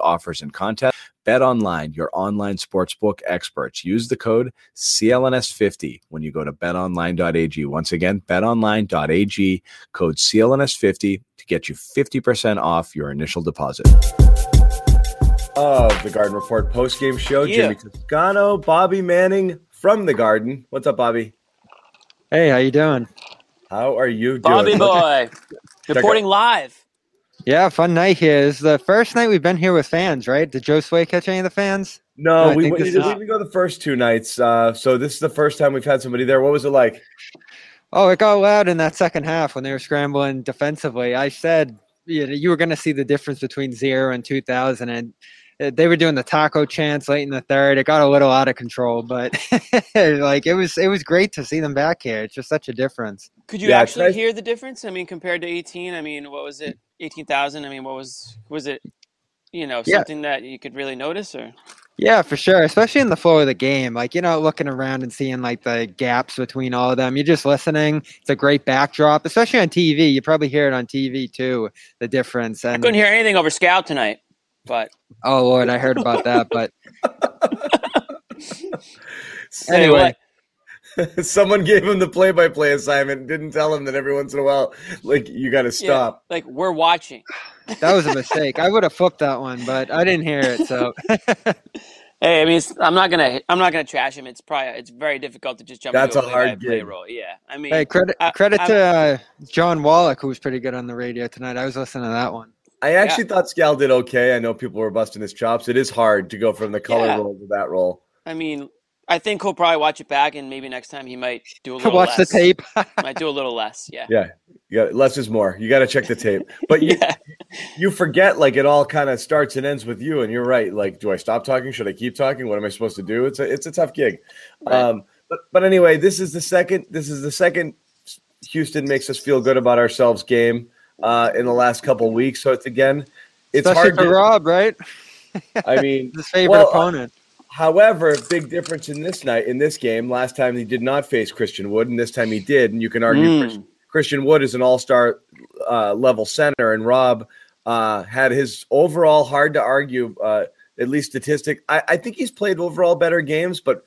offers, and contests. Bet online, your online sportsbook experts. Use the code CLNS50 when you go to betonline.ag. Once again, betonline.ag, code CLNS50 to get you 50% off your initial deposit. Of the Garden Report post game show, Yeah. Jimmy Toscano, Bobby Manning from the Garden. What's up, Bobby? Hey, how you doing? How are you doing? Bobby boy, reporting live. Yeah, fun night here. This is the first night we've been here with fans, right? Did Joe Sway catch any of the fans? No, No, we, think we, this we didn't go the first two nights. Uh, so this is the first time we've had somebody there. What was it like? Oh, it got loud in that second half when they were scrambling defensively. I said you, know, you were going to see the difference between zero and 2000, and uh, they were doing the taco chants late in the third. It got a little out of control, but like it was, it was great to see them back here. It's just such a difference. Could you Yeah, actually try- hear the difference? I mean, compared to 18, I mean, what was it? 18,000? I mean, what was was it? You know, Yeah. something that you could really notice, or Yeah, for sure. Especially in the flow of the game. Like, you know, looking around and seeing like the gaps between all of them. You're just listening. It's a great backdrop, especially on TV. You probably hear it on TV too, the difference. I And couldn't hear anything over Scal tonight. But oh Lord, I heard about that. But Anyway. What? Someone gave him the play-by-play assignment. Didn't tell him that every once in a while, like you got to Yeah, stop. like we're watching. that was a mistake. I would have flipped that one, but I didn't hear it. So Hey, I mean, it's, I'm not gonna I'm not gonna trash him. It's probably it's very difficult to just jump That's a a hard play-by-play role. Yeah, I mean, hey, credit I- credit I- to uh, John Wallach, who was pretty good on the radio tonight. I was listening to that one. I actually thought Scal did okay. I know people were busting his chops. It is hard to go from the color Yeah. role to that role. I mean, I think he'll probably watch it back, and maybe next time he might do a little Watch less. the tape. Might do a little less. Yeah. Yeah, you got less is more. You got to check the tape, but you Yeah. you forget like it all kind of starts and ends with you. And you're right. Like, do I stop talking? Should I keep talking? What am I supposed to do? It's a it's a tough gig. Right. Um, but but anyway, this is the second. This is the second. Houston makes us feel good about ourselves game uh, in the last couple weeks. So it's again, it's Especially hard. for To, Rob, right? I mean, His favorite Well, uh, opponent. However, big difference in this night in this game. Last time he did not face Christian Wood, and this time he did. And you can argue Mm. Chris- Christian Wood is an all-star uh, level center, and Rob uh, had his overall hard to argue, uh, at least statistic. I, I think he's played overall better games, but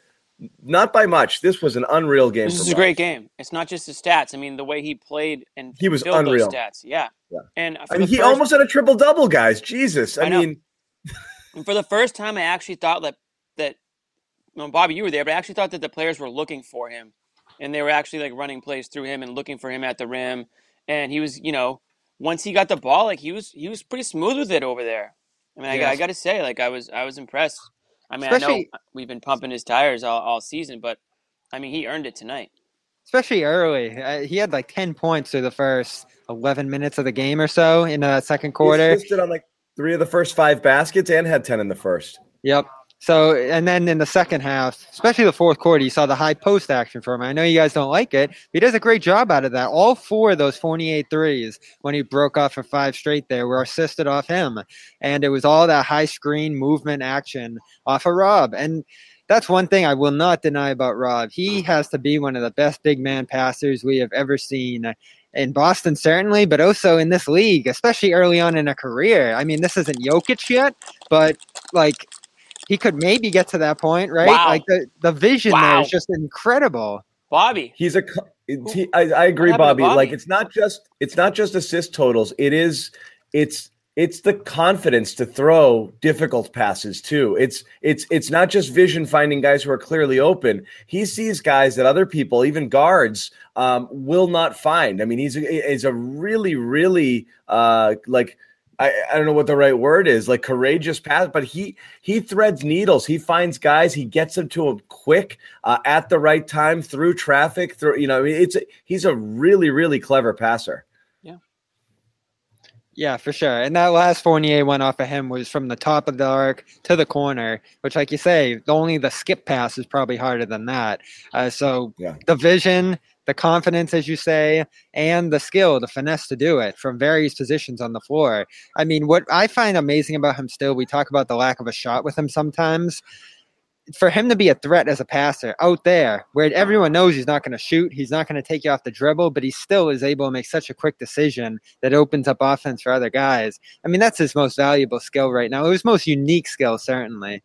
not by much. This was an unreal game. This is a great game. It's not just his stats. I mean, the way he played and He was unreal. stats. Yeah. Yeah. And I mean, he first, almost had a triple double, guys. Jesus, I, I mean, for the first time, I actually thought that that. Well, Bobby, you were there, but I actually thought that the players were looking for him, and they were actually like running plays through him and looking for him at the rim. And he was, you know, once he got the ball, like he was, he was pretty smooth with it over there. I mean, I, got- I Yes. got to say, like I was, I was impressed. I mean, I know we've been pumping his tires all, all season, but I mean, he earned it tonight. especially early. Uh, he had like 10 points through the first 11 minutes of the game or so in the second he quarter. assisted on like three of the first five baskets and had ten in the first. Yep. So, and then in the second half, especially the fourth quarter, you saw the high post action from him. I know you guys don't like it. But he does a great job out of that. All four of those 48 threes when he broke off for five straight there were assisted off him. And it was all that high screen movement action off of Rob. And that's one thing I will not deny about Rob. He has to be one of the best big man passers we have ever seen in Boston, certainly, but also in this league, especially early on in a career. I mean, this isn't Jokic yet, but like he could maybe get to that point, right? Wow. Like the, the vision there Wow. is just incredible. Bobby, He's a. he- I, I agree, happened to Bobby. Like it's not just it's not just assist totals. It is it's it's the confidence to throw difficult passes too. It's it's it's not just vision finding guys who are clearly open. He sees guys that other people, even guards, um, will not find. I mean, he's a, he's a really really uh, like. I, I don't know what the right word is, like courageous pass, but he he threads needles. He finds guys, he gets them to him quick uh, at the right time through traffic. Through you know, I mean, it's a, he's a really really clever passer. Yeah, yeah, for sure. And that last Fournier went off of him was from the top of the arc to the corner, which, like you say, only the skip pass is probably harder than that. Uh, so Yeah. the vision, the confidence, as you say, and the skill, the finesse to do it from various positions on the floor. I mean, what I find amazing about him still, we talk about the lack of a shot with him sometimes for him to be a threat as a passer out there where everyone knows he's not going to shoot, he's not going to take you off the dribble, but he still is able to make such a quick decision that opens up offense for other guys. I mean, that's his most valuable skill right now. His most unique skill, certainly.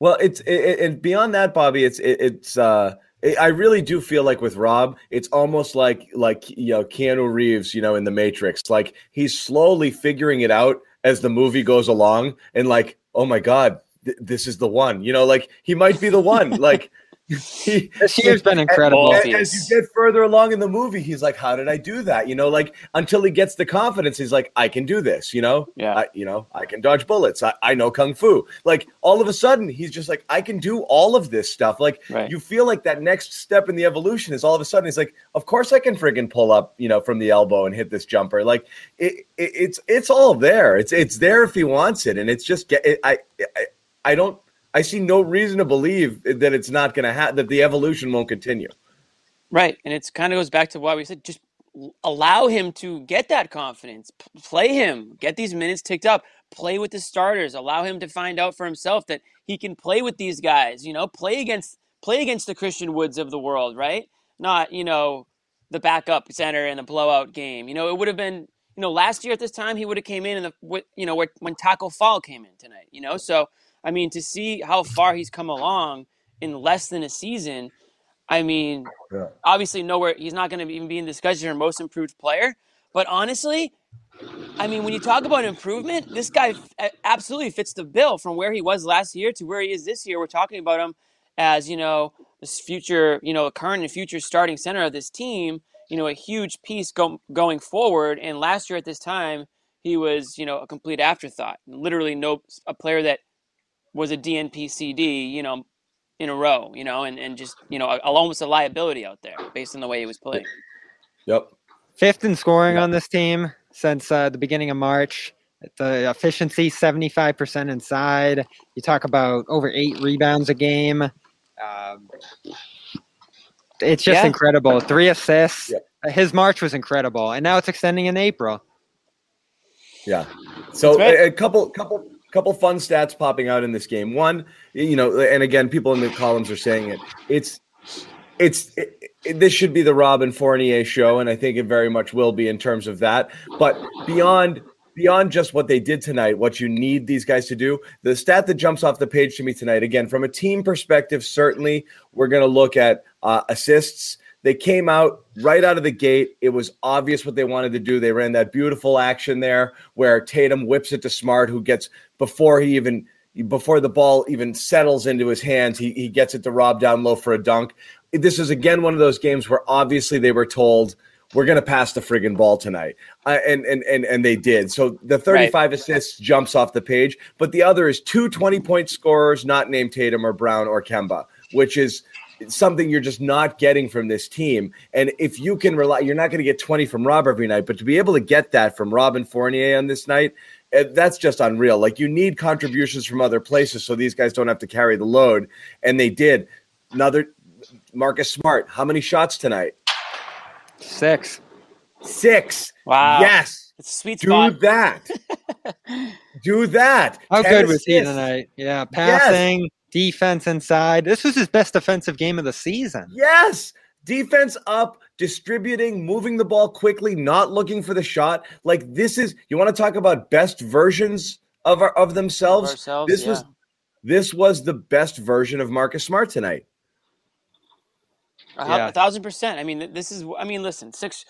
Well, it's it, and beyond that, Bobby. It's it, it's. uh I really do feel like with Rob, it's almost like like you know Keanu Reeves, you know, in the Matrix. Like he's slowly figuring it out as the movie goes along, and like, oh my god, this is the one. You know, like he might be the one. like he, this year's been incredible. As, as, you get further along in the movie, he's like, "How did I do that?" You know, like until he gets the confidence, he's like, "I can do this." You know, yeah, I, you know, I can dodge bullets. I, I know kung fu. Like all of a sudden, he's just like, "I can do all of this stuff." Like right. you feel like that next step in the evolution is all of a sudden he's like, "Of course I can friggin' pull up, you know, from the elbow and hit this jumper." Like it, it it's it's all there. It's it's there if he wants it, and it's just get. It, I, I I don't. I see no reason to believe that it's not going to happen. That the evolution won't continue. Right, and it's kind of goes back to why we said just allow him to get that confidence, play him, get these minutes ticked up, play with the starters, allow him to find out for himself that he can play with these guys. You know, play against play against the Christian Woods of the world, right? Not you know the backup center in a blowout game. You know, it would have been you know last year at this time he would have came in and the you know when Tacko Fall came in tonight. You know, so I mean, to see how far he's come along in less than a season, I mean, yeah. obviously nowhere he's not going to even be in discussion for most improved player. But honestly, I mean, when you talk about improvement, this guy absolutely fits the bill from where he was last year to where he is this year. We're talking about him as you know this future, you know, current and future starting center of this team. You know, a huge piece go, going forward. And last year at this time, he was you know a complete afterthought. Literally, no a player that was a DNP CD, you know, in a row, you know, and, and just, you know, almost a liability out there based on the way he was playing. Yep. Fifth in scoring yep. on this team since uh, the beginning of March. The efficiency, 75% inside. You talk about over eight rebounds a game. Um, it's just yeah. incredible. Three assists. Yep. His March was incredible, and now it's extending in April. Yeah. So right. a, a couple, couple, couple fun stats popping out in this game. One, you know, and again, people in the columns are saying it. It's it's it, it, this should be the Robin Fournier show, and I think it very much will be in terms of that. But beyond beyond just what they did tonight, what you need these guys to do, the stat that jumps off the page to me tonight, again, from a team perspective, certainly we're going to look at uh, assists. They came out right out of the gate. It was obvious what they wanted to do. They ran that beautiful action there where Tatum whips it to Smart, who gets before he even before the ball even settles into his hands, he, he gets it to Rob down low for a dunk. This is again one of those games where obviously they were told we're going to pass the friggin' ball tonight, uh, and and and and they did. So the 35 right. assists jumps off the page, but the other is two 20 point scorers not named Tatum or Brown or Kemba, which is something you're just not getting from this team. And if you can rely, you're not going to get 20 from Rob every night, but to be able to get that from Robin Fournier on this night, eh, that's just unreal. Like you need contributions from other places so these guys don't have to carry the load. And they did. Another Marcus Smart. How many shots tonight? Six. Six. Wow. Yes. It's sweet Do that. Do that. How Ten good assists. was he tonight? Yeah, passing, yes defense inside. This was his best defensive game of the season. Yes. Defense up, distributing, moving the ball quickly, not looking for the shot. Like this is you want to talk about best versions of our, of themselves. Of ourselves, this yeah. was this was the best version of Marcus Smart tonight. Yeah. a thousand percent. I mean, this is. I mean, listen, six.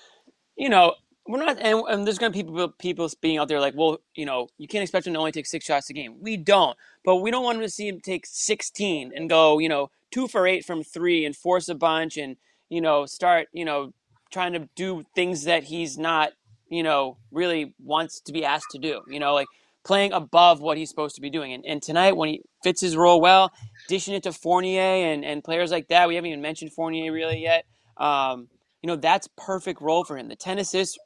You know, we're not, and, and there's going to be people, people being out there like, well, you know, you can't expect him to only take six shots a game. We don't, but we don't want him to see him take 16 and go, you know, two for eight from three and force a bunch and, you know, start, you know, trying to do things that he's not, you know, really wants to be asked to do, you know, like playing above what he's supposed to be doing. And, and tonight, when he fits his role well, dishing it to Fournier and, and players like that, we haven't even mentioned Fournier really yet. Um, you know, that's perfect role for him. The 10 assists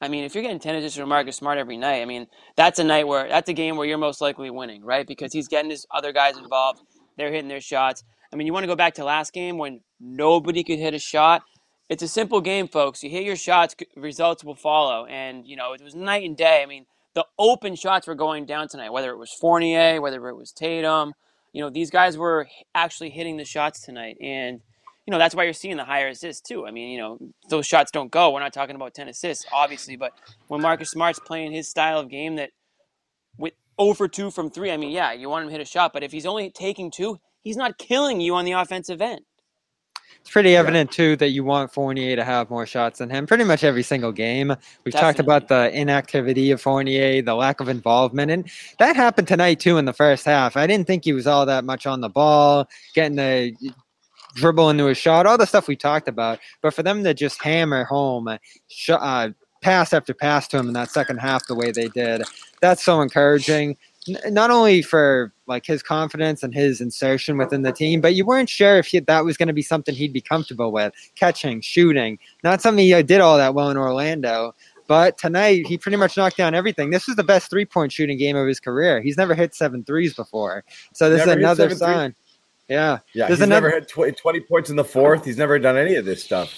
I mean, if you're getting 10 assists from Marcus Smart every night, I mean, that's a night where that's a game where you're most likely winning, right? Because he's getting his other guys involved. They're hitting their shots. I mean, you want to go back to last game when nobody could hit a shot. it's a simple game, folks. You hit your shots, results will follow. And, you know, it was night and day. I mean, the open shots were going down tonight, whether it was Fournier, whether it was Tatum. You know, these guys were actually hitting the shots tonight. And, you know, that's why you're seeing the higher assists, too. I mean, you know, those shots don't go. We're not talking about 10 assists, obviously. But when Marcus Smart's playing his style of game that with over 2 from 3, I mean, yeah, you want him to hit a shot. But if he's only taking two, he's not killing you on the offensive end it's pretty evident yeah. too that you want Fournier to have more shots than him pretty much every single game. We've Definitely. talked about the inactivity of Fournier, the lack of involvement, and that happened tonight too in the first half. I didn't think he was all that much on the ball, getting the dribble into a shot, all the stuff we talked about. But for them to just hammer home, uh, pass after pass to him in that second half the way they did, that's so encouraging not only for like his confidence and his insertion within the team, but you weren't sure if he, that was going to be something he'd be comfortable with catching, shooting. Not something he did all that well in Orlando. But tonight, he pretty much knocked down everything. This is the best three point shooting game of his career. He's never hit seven threes before. So this is another sign. Threes. Yeah. Yeah. There's he's another, never had 20 points in the fourth. He's never done any of this stuff.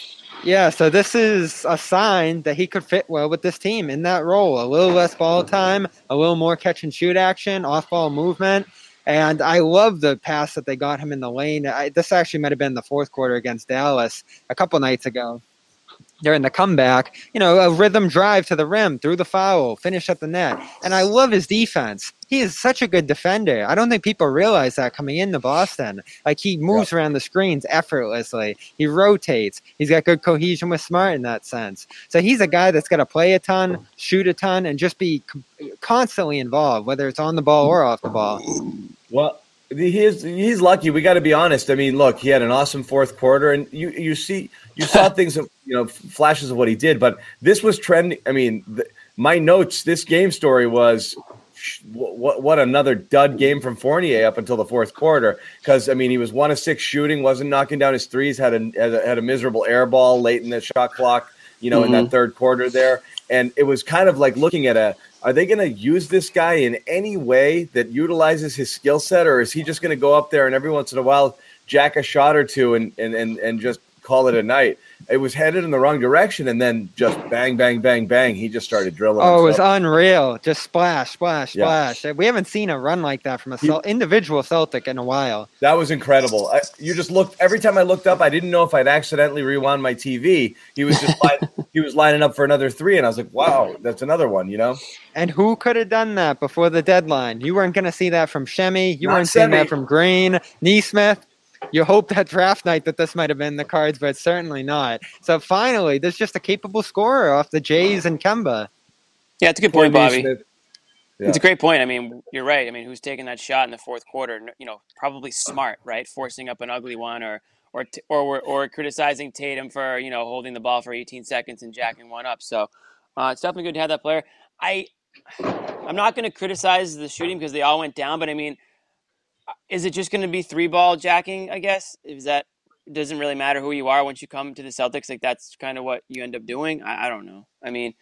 Yeah, so this is a sign that he could fit well with this team in that role. A little less ball time, a little more catch and shoot action, off ball movement. And I love the pass that they got him in the lane. I, this actually might have been the fourth quarter against Dallas a couple nights ago during the comeback, you know, a rhythm drive to the rim, through the foul, finish at the net. And I love his defense. He is such a good defender. I don't think people realize that coming into Boston. Like he moves around the screens effortlessly. He rotates. He's got good cohesion with Smart in that sense. So he's a guy that's got to play a ton, shoot a ton, and just be constantly involved, whether it's on the ball or off the ball. Well, he's he's lucky. We got to be honest. I mean, look, he had an awesome fourth quarter, and you you see you saw things, you know, flashes of what he did. But this was trending. I mean, the, my notes. This game story was what what another dud game from Fournier up until the fourth quarter. Because I mean, he was one of six shooting, wasn't knocking down his threes, had a had a, had a miserable air ball late in the shot clock. You know, mm-hmm. in that mm-hmm. third quarter there, and it was kind of like looking at a are they going to use this guy in any way that utilizes his skill set, or is he just going to go up there and every once in a while jack a shot or two and and and, and just call it a night? It was headed in the wrong direction, and then just bang, bang, bang, bang, he just started drilling. Oh, himself. it was unreal! Just splash, splash, yeah. splash. We haven't seen a run like that from a individual Celtic in a while. That was incredible. I, you just looked every time I looked up. I didn't know if I'd accidentally rewound my TV. He was just he was lining up for another three, and I was like, "Wow, that's another one," you know. And who could have done that before the deadline? You weren't going to see that from Semi. You Not weren't seeing that from Green, Nesmith you hope that draft night that this might have been the cards, but certainly not. So finally, there's just a capable scorer off the Jays and Kemba. Yeah, it's a good point, Bobby. Yeah. It's a great point. I mean, you're right. I mean, who's taking that shot in the fourth quarter? You know, probably smart, right? Forcing up an ugly one, or or or or criticizing Tatum for you know holding the ball for 18 seconds and jacking one up. So uh, it's definitely good to have that player. I I'm not going to criticize the shooting because they all went down, but I mean, is it just going to be three ball jacking? I guess is that doesn't really matter who you are once you come to the Celtics. Like that's kind of what you end up doing. I, I, don't know. I mean,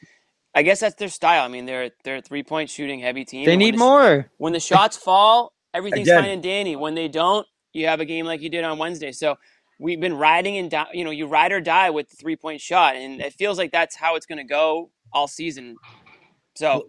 I guess that's their style. I mean, they're they're a three point shooting heavy team. They need the, more. When the shots fall, everything's Again. fine and dandy. When they don't, you have a game like you did on Wednesday. So we've been riding and die. You know, you ride or die with the three point shot, and it feels like that's how it's going to go all season. So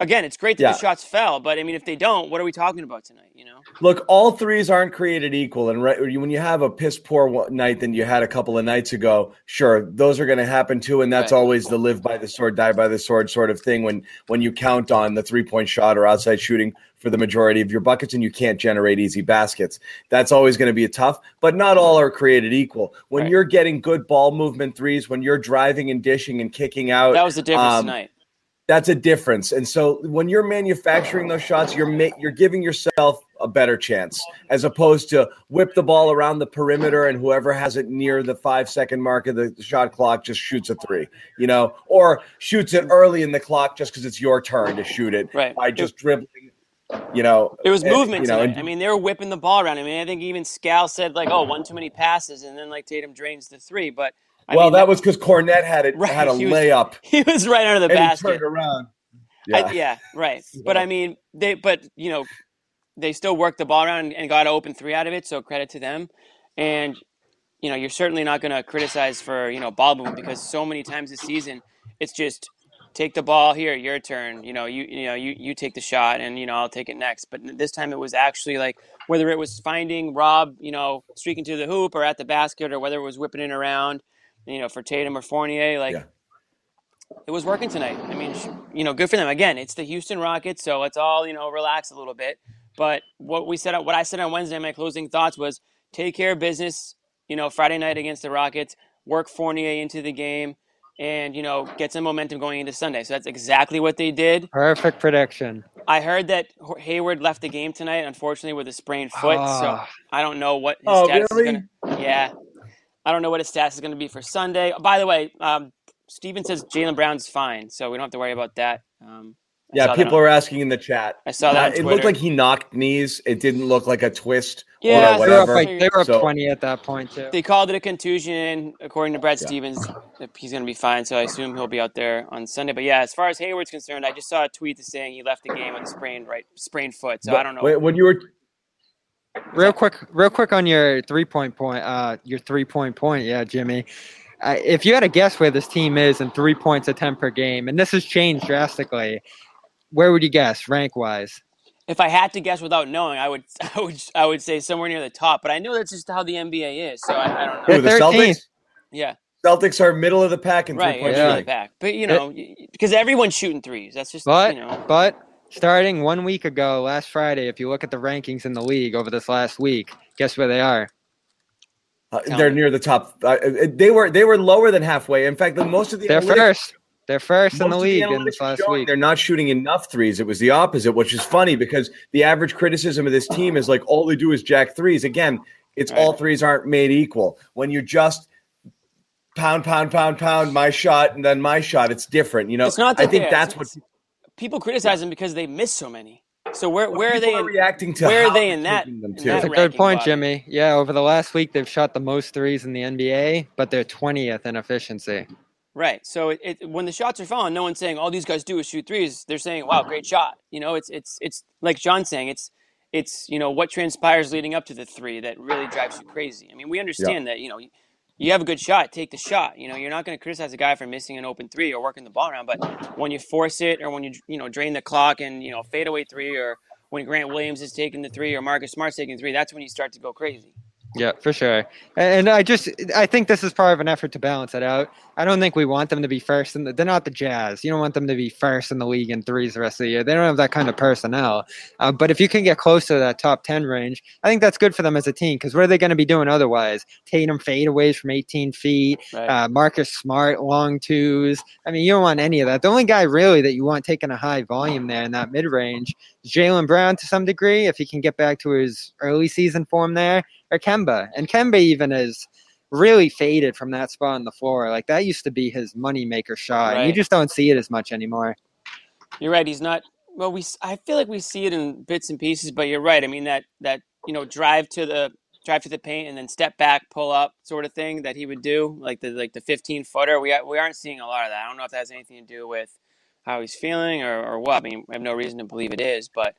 again, it's great that yeah. the shots fell, but I mean, if they don't, what are we talking about tonight? You know, look, all threes aren't created equal, and right, when you have a piss poor night than you had a couple of nights ago, sure, those are going to happen too, and that's right. always the live by the sword, die by the sword sort of thing. When when you count on the three point shot or outside shooting for the majority of your buckets, and you can't generate easy baskets, that's always going to be a tough. But not all are created equal. When right. you're getting good ball movement threes, when you're driving and dishing and kicking out, that was the difference um, tonight that's a difference. And so when you're manufacturing those shots, you're ma- you're giving yourself a better chance as opposed to whip the ball around the perimeter and whoever has it near the five second mark of the shot clock just shoots a three, you know, or shoots it early in the clock just because it's your turn to shoot it right. by just dribbling. You know, it was movement. And, you know, and, I mean, they were whipping the ball around. I mean, I think even Scal said like, "Oh, one too many passes," and then like Tatum drains the three. But I well, mean, that, that, was because Kornet had it right, had a he was, layup. He was right under the basket. turned around. Yeah. I, yeah, right. But I mean, they but you know, they still worked the ball around and got an open three out of it. So credit to them. And you know, you're certainly not going to criticize for you know ball movement because so many times this season it's just take the ball here, your turn. You know, you you know you you take the shot, and you know I'll take it next. But this time it was actually like whether it was finding Rob, you know, streaking to the hoop or at the basket, or whether it was whipping it around, you know, for Tatum or Fournier, like. Yeah. It was working tonight. I mean, you know, good for them. Again, it's the Houston Rockets, so let's all you know relax a little bit. But what we said, what I said on Wednesday, my closing thoughts was take care of business. You know, Friday night against the Rockets, work Fournier into the game, and you know get some momentum going into Sunday. So that's exactly what they did. Perfect prediction. I heard that Hayward left the game tonight, unfortunately, with a sprained foot. Ah. So I don't know what his Oh, status really? is going to. Yeah, I don't know what his status is going to be for Sunday. By the way, um, Steven says Jaylen Brown's fine, so we don't have to worry about that. Um, Yeah, saw that people on- are asking in the chat. I saw that. Uh, on it looked like he knocked knees. It didn't look like a twist Yeah, or They were up, like, they were up So- 20 at that point, too. They called it a contusion, according to Brad Yeah. Stevens. He's going to be fine, so I assume he'll be out there on Sunday. But yeah, as far as Hayward's concerned, I just saw a tweet saying he left the game with a sprained right sprained foot. So I don't know. When- When you were Real quick, real quick on your three point point. Uh, your three point point. Yeah, Jimmy. Uh, if you had to guess where this team is in three points attempt per game, and this has changed drastically, where would you guess rank wise? If I had to guess without knowing, I would I would I would say somewhere near the top. But I know that's just how the NBA is, so I, I don't know. They're the 13th. Celtics? Yeah, Celtics are middle of the pack in right. three point Yeah, Yeah. really. But you know, because everyone's shooting threes. That's just But you know. but starting one week ago, last Friday, if you look at the rankings in the league over this last week, guess where they are? Uh, they're near the top. Uh, they were they were lower than halfway. In fact, the, most of the They're analytics- first. They're first in the of league in analytics this last showing week. They're not shooting enough threes. It was the opposite, which is funny because the average criticism of this team is like all they do is jack threes. Again, it's all Right. threes aren't made equal. When you just pound, pound, pound, pound, my shot, and then my shot, it's different. You know, It's not I think that's what it's- people criticize them because they miss so many. So where where are people they in? reacting to. where are they in that- them in to. that That's a good point, body. Jimmy. Yeah, over the last week, they've shot the most threes in the NBA, but they're 20th in efficiency. Right. So it, it when the shots are falling, no one's saying all these guys do is shoot threes. They're saying, "Wow, great shot." You know, it's it's it's like John saying, it's it's you know what transpires leading up to the three that really drives you crazy. I mean, we understand that you know you have a good shot, take the shot. You know, you're not going to criticize a guy for missing an open three or working the ball around, but when you force it or when you you know drain the clock and you know fadeaway three or when Grant Williams is taking the three or Marcus Smart's taking the three, that's when you start to go crazy. Yeah, for sure. And I just I think this is part of an effort to balance it out. I don't think we want them to be first in the, they're not the Jazz. You don't want them to be first in the league in threes the rest of the year. They don't have that kind of personnel. Uh, but if you can get close to that top 10 range, I think that's good for them as a team because what are they going to be doing otherwise? Tatum fadeaways from 18 feet, Right. uh, Marcus Smart long twos. I mean, you don't want any of that. The only guy really that you want taking a high volume there in that mid range Jaylen Brown to some degree, if he can get back to his early season form there, or Kemba. And Kemba even is really faded from that spot on the floor. Like that used to be his moneymaker shot. and You just don't see it as much anymore. You're right. He's not. Well, we. I feel like we see it in bits and pieces, but you're right. I mean that that you know drive to the drive to the paint and then step back, pull up sort of thing that he would do, like the like the 15 footer. We we aren't seeing a lot of that. I don't know if that has anything to do with how he's feeling or, or what. I mean, I have no reason to believe it is, but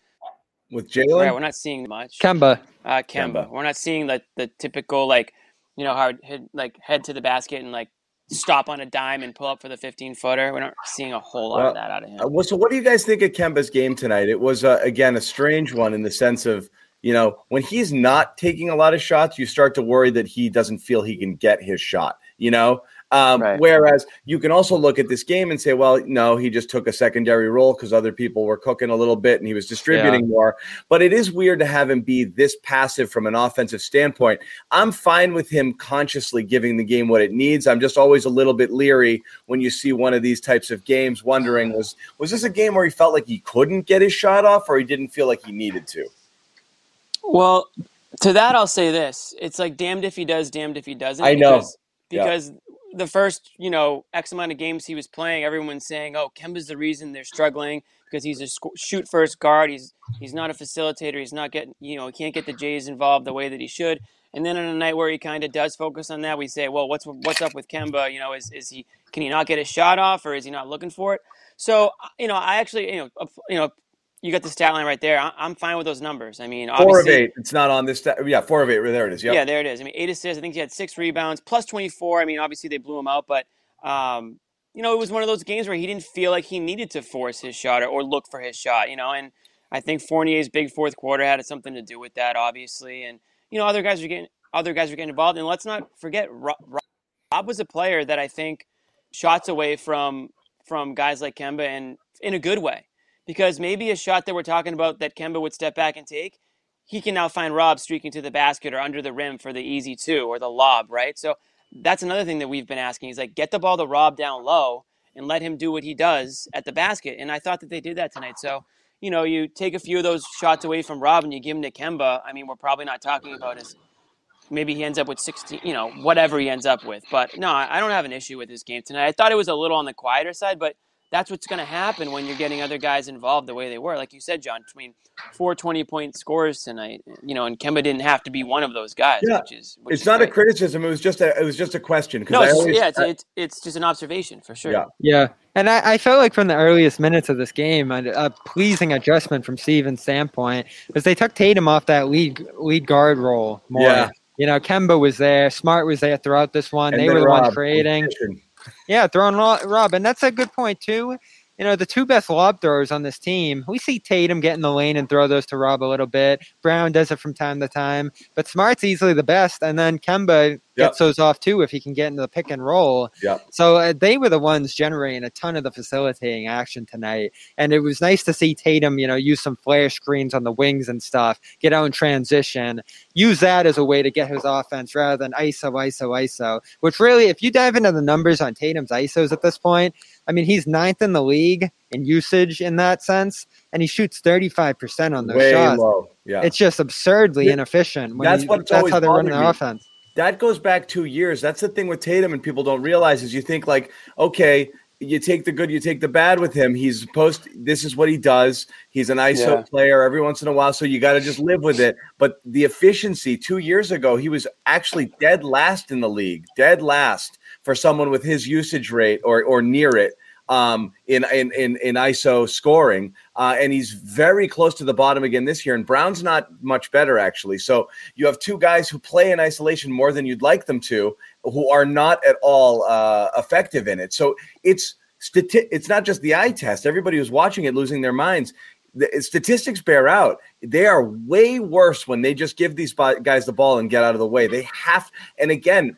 with right, Jaylen. we're not seeing much. Kemba. Uh, Kemba. Kemba. We're not seeing the the typical like you know how head like head to the basket and like stop on a dime and pull up for the 15 footer. We're not seeing a whole lot Well, of that out of him. Uh, well, so what do you guys think of Kemba's game tonight? It was uh, again a strange one in the sense of you know when he's not taking a lot of shots, you start to worry that he doesn't feel he can get his shot. You know, um, Right. whereas you can also look at this game and say, well, no, he just took a secondary role because other people were cooking a little bit and he was distributing more. But it is weird to have him be this passive from an offensive standpoint. I'm fine with him consciously giving the game what it needs. I'm just always a little bit leery when you see one of these types of games, wondering was was this a game where he felt like he couldn't get his shot off, or he didn't feel like he needed to? Well, to that I'll say this: it's like damned if he does, damned if he doesn't. I know. because, Yeah. The first you know X amount of games he was playing, everyone's saying, "Oh, Kemba's the reason they're struggling because he's a sc- shoot first guard. He's he's not a facilitator. He's not getting you know he can't get the Jays involved the way that he should." And then on a night where he kind of does focus on that, we say, "Well, what's what's up with Kemba? You know, is is he can he not get his shot off, or is he not looking for it?" So you know, I actually you know you know you got the stat line right there. I, am fine with those numbers. I mean, four of eight. It's not on this. Stat, yeah, four of eight. There it is. Yep. Yeah, there it is. I mean, eight assists. I think he had six rebounds, plus 24. I mean, obviously they blew him out, but um, you know, it was one of those games where he didn't feel like he needed to force his shot or, or look for his shot. You know, and I think Fournier's big fourth quarter had something to do with that, obviously. And you know, other guys are getting other guys are getting involved. And let's not forget, Rob, Rob was a player that I think shots away from from guys like Kemba and in a good way because maybe a shot that we're talking about that Kemba would step back and take, he can now find Rob streaking to the basket or under the rim for the easy two or the lob, right? So that's another thing that we've been asking. He's like, get the ball to Rob down low and let him do what he does at the basket. And I thought that they did that tonight. So, you know, you take a few of those shots away from Rob and you give him to Kemba. I mean, we're probably not talking about his maybe he ends up with 16, you know, whatever he ends up with. But no, I don't have an issue with his game tonight. I thought it was a little on the quieter side, but – that's what's going to happen when you're getting other guys involved the way they were. Like you said, John, between four 20 point scores tonight, you know, and Kemba didn't have to be one of those guys. Yeah. Which is, which it's is not great. a criticism. It was just a, it was just a question. No, it's, always, yeah, it's, I, it's, it's, just an observation for sure. Yeah. Yeah. And I, I felt like from the earliest minutes of this game, a, a pleasing adjustment from Steven's standpoint was they took Tatum off that lead lead guard role more. Yeah. You know, Kemba was there, Smart was there throughout this one. And they were the ones creating. Yeah, throwing Rob, and that's a good point too you know, the two best lob throwers on this team, we see Tatum get in the lane and throw those to Rob a little bit. Brown does it from time to time, but Smart's easily the best. And then Kemba yep. gets those off too if he can get into the pick and roll. Yep. So uh, they were the ones generating a ton of the facilitating action tonight. And it was nice to see Tatum, you know, use some flare screens on the wings and stuff, get out in transition, use that as a way to get his offense rather than ISO, ISO, ISO, which really, if you dive into the numbers on Tatum's ISOs at this point, I mean, he's ninth in the league in usage in that sense, and he shoots 35% on those Way shots. Low. Yeah. It's just absurdly yeah. inefficient. that's what that's how they're running their offense. That goes back two years. That's the thing with Tatum, and people don't realize is you think like, okay, you take the good, you take the bad with him. He's post. This is what he does. He's an ISO yeah. player every once in a while, so you got to just live with it. But the efficiency two years ago, he was actually dead last in the league, dead last for someone with his usage rate or or near it um, in, in, in in ISO scoring, uh, and he's very close to the bottom again this year. And Brown's not much better actually. So you have two guys who play in isolation more than you'd like them to, who are not at all uh, effective in it. So it's stati- it's not just the eye test. Everybody who's watching it losing their minds. The statistics bear out. They are way worse when they just give these guys the ball and get out of the way. They have, and again,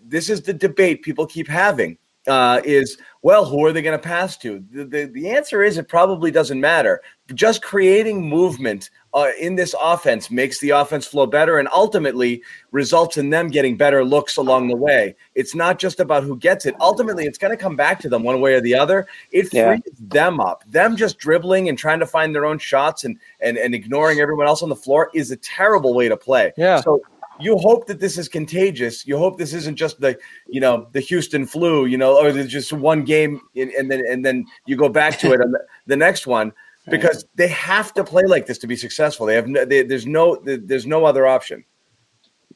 this is the debate people keep having uh, is well, who are they going to pass to? The, the, the, answer is it probably doesn't matter. Just creating movement uh, in this offense makes the offense flow better and ultimately results in them getting better looks along the way. It's not just about who gets it. Ultimately, it's going to come back to them one way or the other. It frees yeah. them up. Them just dribbling and trying to find their own shots and, and, and ignoring everyone else on the floor is a terrible way to play. Yeah. So you hope that this is contagious. You hope this isn't just the, you know, the Houston flu, you know, or there's just one game and, and then and then you go back to it on the, the next one because they have to play like this to be successful. They have no, they, there's no there's no other option.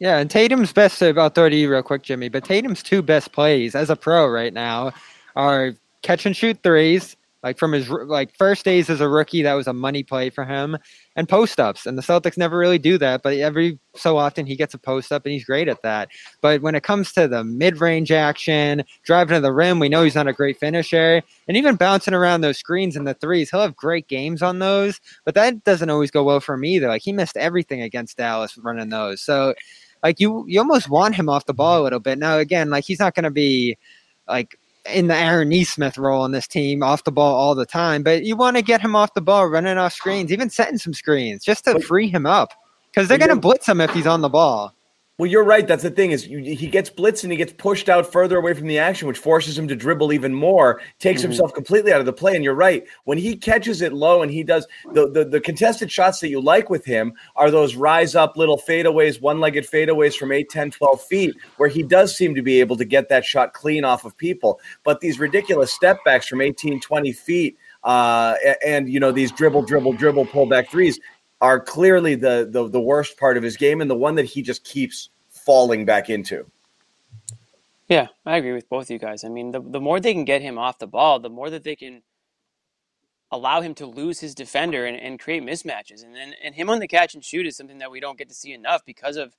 Yeah, and Tatum's best about 30 real quick, Jimmy, but Tatum's two best plays as a pro right now are catch and shoot threes like from his like first days as a rookie, that was a money play for him, and post ups. And the Celtics never really do that, but every so often he gets a post up, and he's great at that. But when it comes to the mid range action, driving to the rim, we know he's not a great finisher, and even bouncing around those screens and the threes, he'll have great games on those. But that doesn't always go well for me either. Like he missed everything against Dallas running those, so like you you almost want him off the ball a little bit. Now again, like he's not going to be like in the Aaron Nesmith role on this team, off the ball all the time. But you want to get him off the ball, running off screens, even setting some screens, just to free him up because they're going to blitz him if he's on the ball. Well, you're right. That's the thing is you, he gets blitzed and he gets pushed out further away from the action, which forces him to dribble even more, takes mm-hmm. himself completely out of the play. And you're right. When he catches it low and he does the, the, the contested shots that you like with him are those rise up little fadeaways, one legged fadeaways from 8, 10, 12 feet, where he does seem to be able to get that shot clean off of people. But these ridiculous step backs from 18, 20 feet, uh, and you know these dribble, dribble, dribble, pullback threes are clearly the, the the worst part of his game and the one that he just keeps falling back into. Yeah, I agree with both of you guys. I mean, the the more they can get him off the ball, the more that they can allow him to lose his defender and, and create mismatches. And then and him on the catch and shoot is something that we don't get to see enough because of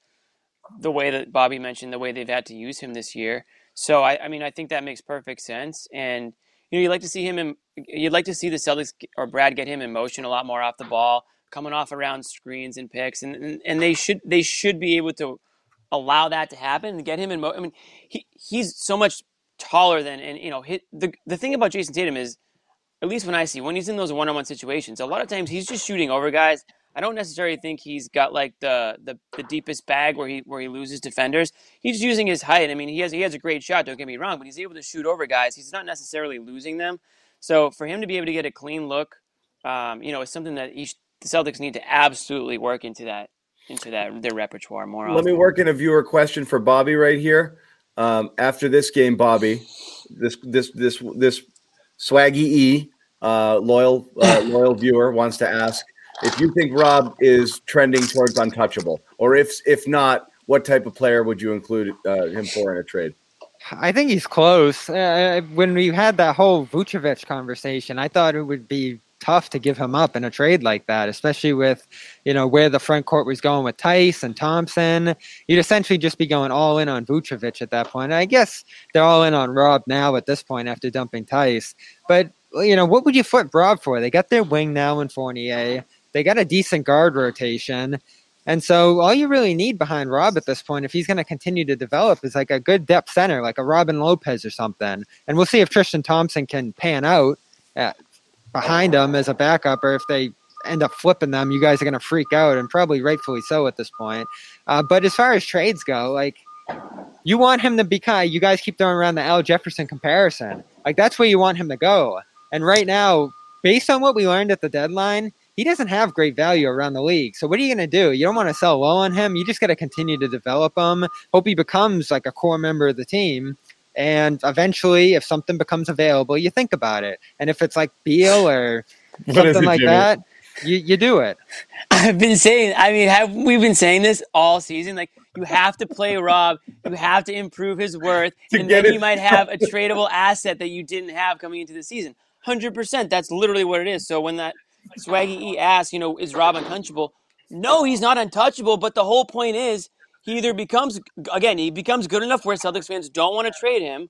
the way that Bobby mentioned the way they've had to use him this year. So I, I mean I think that makes perfect sense. And you know you'd like to see him in you'd like to see the Celtics or Brad get him in motion a lot more off the ball, coming off around screens and picks, and and, and they should they should be able to allow that to happen and get him in motion. I mean he he's so much taller than and you know hit the the thing about Jayson Tatum is at least when I see when he's in those one-on-one situations, a lot of times he's just shooting over guys. I don't necessarily think he's got like the, the the deepest bag where he where he loses defenders. He's using his height. I mean, he has he has a great shot. Don't get me wrong, but he's able to shoot over guys. He's not necessarily losing them. So for him to be able to get a clean look, um, you know, is something that each, the Celtics need to absolutely work into that into that their repertoire more. Let often. me work in a viewer question for Bobby right here. Um, after this game, Bobby, this this this this Swaggy E, uh, loyal uh, loyal viewer wants to ask if you think Rob is trending towards untouchable, or if if not, what type of player would you include uh, him for in a trade? I think he's close. Uh, when we had that whole Vucevic conversation, I thought it would be tough to give him up in a trade like that, especially with, you know, where the front court was going with Theis and Thompson. You'd essentially just be going all in on Vucevic at that point. And I guess they're all in on Rob now at this point after dumping Theis. But, you know, what would you flip Rob for? They got their wing now in Fournier. They got a decent guard rotation. And so all you really need behind Rob at this point, if he's going to continue to develop, is like a good depth center, like a Robin Lopez or something. And we'll see if Tristan Thompson can pan out at, behind them as a backup, or if they end up flipping them, you guys are going to freak out, and probably rightfully so at this point. Uh, but as far as trades go, like you want him to be kind. You guys keep throwing around the Al Jefferson comparison. Like that's where you want him to go. And right now, based on what we learned at the deadline, he doesn't have great value around the league. So what are you going to do? You don't want to sell low on him. You just got to continue to develop him. Hope he becomes like a core member of the team. And eventually, if something becomes available, you think about it. And if it's like Beal or something like that, you, you do it. I've been saying, I mean, have we been saying this all season? Like, you have to play Rob. You have to improve his worth, and then you might have a tradable asset that you didn't have coming into the season. Hundred percent. That's literally what it is. So when that Swaggy E asks, you know, is Rob untouchable? No, he's not untouchable. But the whole point is, he either becomes again, he becomes good enough where Celtics fans don't want to trade him,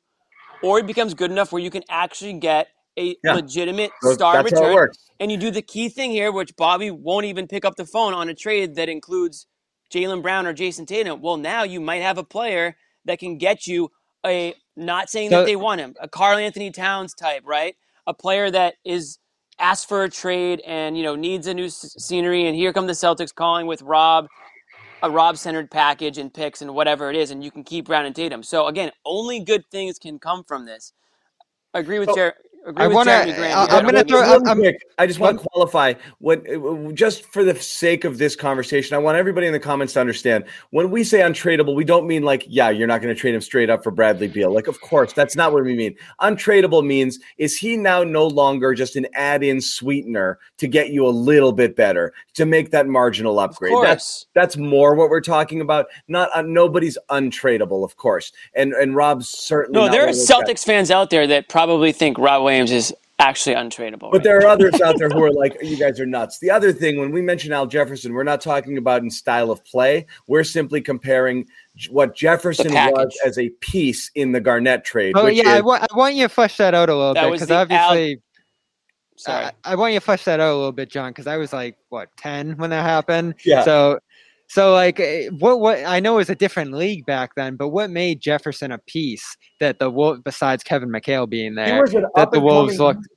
or he becomes good enough where you can actually get a yeah. legitimate star That's return. And you do the key thing here, which Bobby won't even pick up the phone on a trade that includes Jaylen Brown or Jayson Tatum. Well, now you might have a player that can get you a not saying so, that they want him, a Karl-Anthony Towns type, right? A player that is asked for a trade and you know needs a new scenery and here come the Celtics calling with Rob a Rob centered package and picks and whatever it is and you can keep Brown and Tatum. So again, only good things can come from this. I agree with Jared. I want to. I'm going to throw. I'm, I'm, I just want to qualify what, just for the sake of this conversation. I want everybody in the comments to understand when we say untradeable, we don't mean like, yeah, you're not going to trade him straight up for Bradley Beal. Like, of course, that's not what we mean. Untradeable means is he now no longer just an add-in sweetener to get you a little bit better to make that marginal upgrade. That's that's more what we're talking about. Not uh, nobody's untradeable, of course. And and Rob's certainly no. There are Celtics fans out there that probably think Rob Williams is actually untradeable. But right? there are others out there who are like, you guys are nuts. The other thing, when we mention Al Jefferson, we're not talking about in style of play. We're simply comparing what Jefferson was as a piece in the Garnett trade. Oh yeah, is, I, want, I want you to flesh that out a little bit because obviously. Al- Sorry. Uh, I want you to flesh that out a little bit, John, because I was like, what, 10 when that happened? Yeah. So so like eh, what what I know is a different league back then, but what made Jefferson a piece that the Wolves besides Kevin McHale being there that the Wolves looked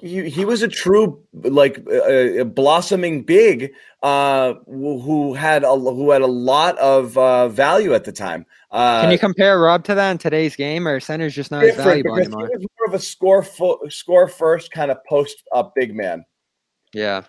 he, he was a true like uh, blossoming big uh, who had a who had a lot of uh, value at the time. Uh, Can you compare Rob to that in today's game, or center's just not as valuable anymore? He was more of a score fo- score first kind of post up big man. Yeah.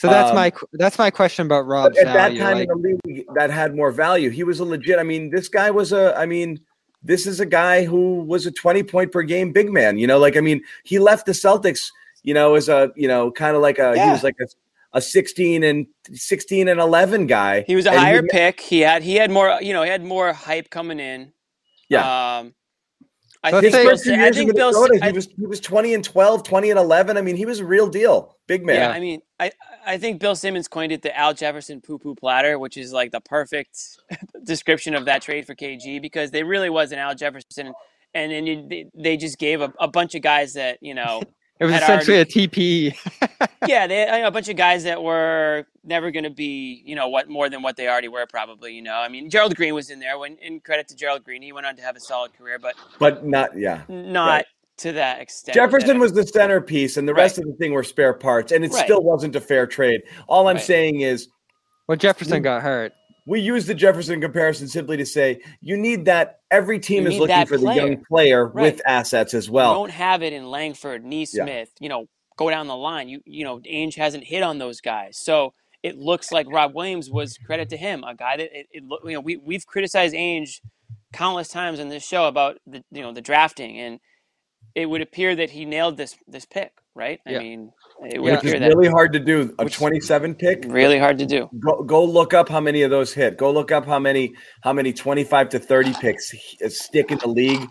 So that's um, my that's my question about Rob's at value. that time like, in the league that had more value. He was a legit. I mean, this guy was a. I mean, this is a guy who was a twenty point per game big man. You know, like I mean, he left the Celtics. You know, as a you know, kind of like a yeah. he was like a a 16 and 16 and 11 guy. He was a higher he, pick. He had he had more, you know, he had more hype coming in. Yeah. Um, I Let's think say- Bill, First few Sim- I think Bill, Sim- I- he was he was 20 and 12, 20 and 11. I mean, he was a real deal. Big man. Yeah, I mean, I I think Bill Simmons coined it the Al Jefferson poo poo platter, which is like the perfect description of that trade for KG because they really was an Al Jefferson, and then you, they, they just gave a, a bunch of guys that you know, It was had essentially a TP. yeah, they had a bunch of guys that were never going to be you know what more than what they already were probably. You know, I mean, Gerald Green was in there. When in credit to Gerald Green, he went on to have a solid career, but But not yeah. not Right. To that extent. Jefferson that- was the centerpiece, and the rest Right. of the thing were spare parts, and it Right. still wasn't a fair trade. All I'm Right. saying is well, Jefferson got hurt. we use the Jefferson comparison simply to say you need that. Every team You is looking that for the young player Right. with assets as You well. don't have it in Langford, Nesmith, you know, go down the line. You you know, Ainge hasn't hit on those guys. So it looks like Rob Williams was credit to him, a guy that it, it you know, we we've criticized Ainge countless times in this show about the you know, the drafting and it would appear that he nailed this this pick, right? Yeah. I mean, it would Yeah. Appear that really hard to do. A 27 pick. really hard to do. Go, go look up how many of those hit. Go look up how many how many 25 to 30 picks stick in the league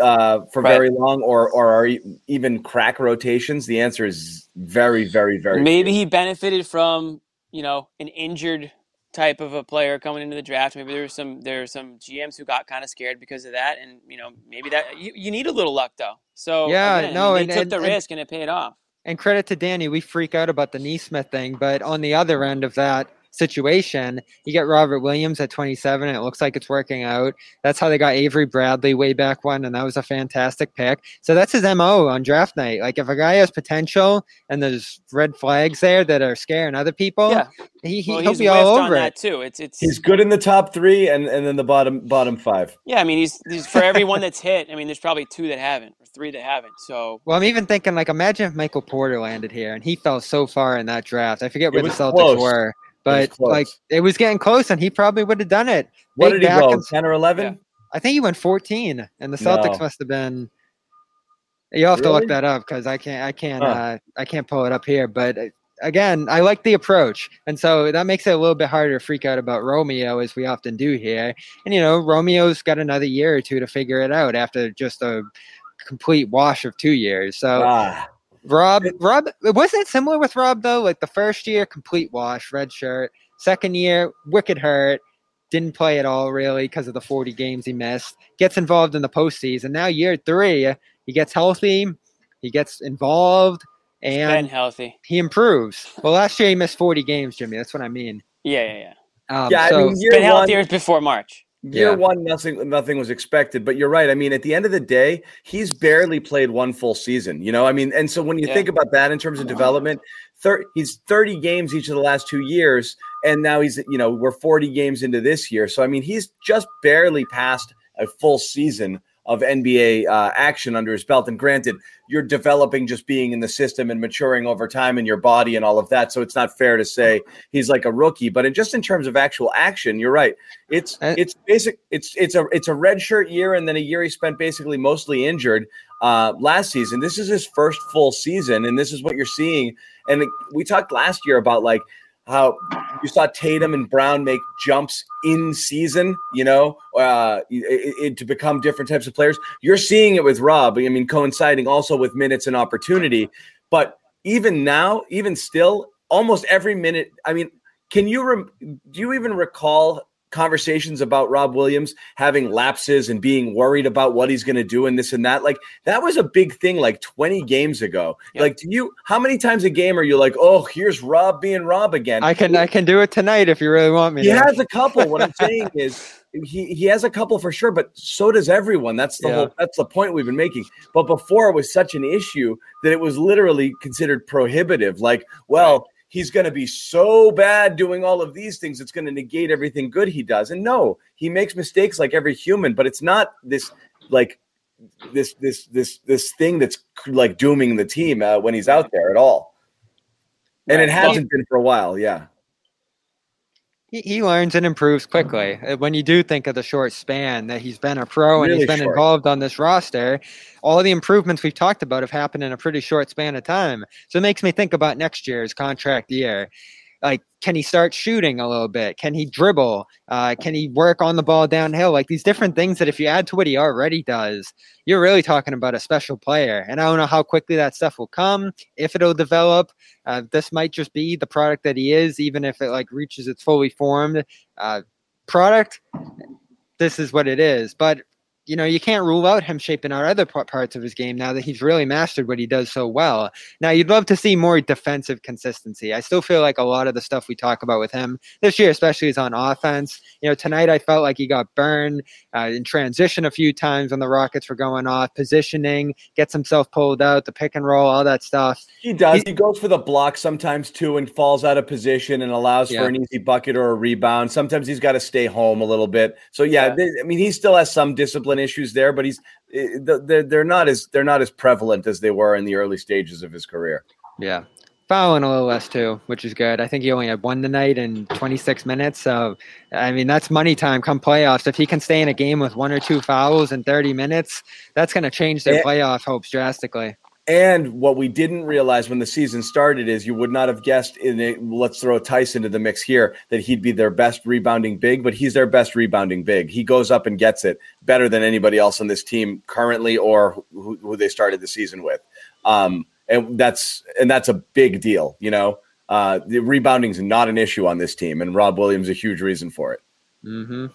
uh, for Right. very long, or or are even crack rotations. The answer is very, very, very. Maybe he benefited from you know an injured type of a player coming into the draft. Maybe there were some there were some GMs who got kind of scared because of that, and you know maybe that you, you need a little luck though. So Yeah, again, no, they and- took and- the and- risk and it paid off. And credit to Danny, we freak out about the Nesmith thing, but on the other end of that situation, you get Robert Williams at 27, and it looks like it's working out. That's how they got Avery Bradley way back when, and that was a fantastic pick. So that's his MO on draft night. Like if a guy has potential and there's red flags there that are scaring other people, Yeah, he, he, well, he'll he's be all over that it. too. It's it's He's good in the top three, and and then the bottom bottom five. yeah. I mean, he's, he's for everyone that's hit. I mean, there's probably two that haven't or three that haven't. So Well, I'm even thinking like imagine if Michael Porter landed here and he fell so far in that draft. I forget where the was Celtics close. were, but close. like it was getting close, and he probably would have done it. What Big did he go? and- Ten or eleven? Yeah. I think he went 14, and the Celtics No. must have been. You'll have to look that up because I can't. I can't. Huh. Uh, I can't pull it up here. But uh, again, I like the approach, and so that makes it a little bit harder to freak out about Romeo, as we often do here. And you know, Romeo's got another year or two to figure it out after just a complete wash of two years. So Ah, Rob, Rob, wasn't it similar with Rob though? Like the first year, complete wash, red shirt. Second year, wicked hurt, didn't play at all really because of the 40 games he missed. Gets involved in the postseason. Now year three, he gets healthy, he gets involved, been and healthy. he improves. Well, last year he missed 40 games, Jimmy. That's what I mean. Yeah, yeah, yeah. Um, yeah, so I mean, year Been one, healthier before March. Year Yeah. one, nothing, nothing was expected. But you're right. I mean, at the end of the day, he's barely played one full season. You know, I mean, and so when you Yeah. think about that in terms of development, thir- he's 30 games each of the last two years, and now he's, you know, we're 40 games into this year. So I mean, he's just barely passed a full season of NBA uh, action under his belt. And granted, you're developing just being in the system and maturing over time in your body and all of that. So it's not fair to say he's like a rookie. But in, just in terms of actual action, you're right. It's Uh, it's basic. It's it's a it's a red shirt year, and then a year he spent basically mostly injured uh, last season. This is his first full season, and this is what you're seeing. And we talked last year about like how you saw Tatum and Brown make jumps in season, you know, uh, it, it- to become different types of players. You're seeing it with Rob. I mean, coinciding also with minutes and opportunity. But even now, even still, almost every minute. I mean, can you rem- do you even recall conversations about Rob Williams having lapses and being worried about what he's going to do and this and that? Like that was a big thing like 20 games ago. Yep. Like, do you? How many times a game are you like, oh, here's Rob being Rob again? I can I can do it tonight if you really want me. he to. has a couple. What I'm saying is. He, he has a couple for sure, but so does everyone. That's the Yeah. whole that's the point we've been making. But before it was such an issue that it was literally considered prohibitive. Like, well, he's going to be so bad doing all of these things, it's going to negate everything good he does. And no, he makes mistakes like every human, but it's not this like this this this this thing that's like dooming the team uh, when he's out there at all. And it hasn't been for a while. Yeah. He, he learns and improves quickly. Uh, When you do think of the short span that he's been a pro and he's been short. involved on this roster, all of the improvements we've talked about have happened in a pretty short span of time. So it makes me think about next year's contract year. Like can he start shooting a little bit? Can he dribble? Uh, can he work on the ball downhill? Like these different things that if you add to what he already does, you're really talking about a special player. And I don't know how quickly that stuff will come, if it'll develop. Uh, this might just be the product that he is, even if it like reaches its fully formed uh, product. This is what it is. But you know, you can't rule out him shaping out other parts of his game now that he's really mastered what he does so well. Now, you'd love to see more defensive consistency. I still feel like a lot of the stuff we talk about with him this year, especially, is on offense. You know, tonight I felt like he got burned uh, in transition a few times when the Rockets were going off, positioning, gets himself pulled out, the pick and roll, all that stuff. He does. He, he goes for the block sometimes too and falls out of position and allows yeah. for an easy bucket or a rebound. Sometimes he's got to stay home a little bit. So, yeah, yeah. They, I mean, he still has some discipline issues there, but he's eh, they're, they're not as they're not as prevalent as they were in the early stages of his career. Yeah, fouling a little less too, which is good. I think he only had one tonight in 26 minutes. So, I mean, that's money time come playoffs. If he can stay in a game with one or two fouls in 30 minutes, that's going to change their playoff hopes drastically. And what we didn't realize when the season started is you would not have guessed in it, let's throw Tyson into the mix here that he'd be their best rebounding big, but he's their best rebounding big. He goes up and gets it better than anybody else on this team currently or who, who they started the season with. Um, and that's and that's a big deal, you know. Uh, the rebounding is not an issue on this team, and Rob Williams a huge reason for it. Mm-hmm.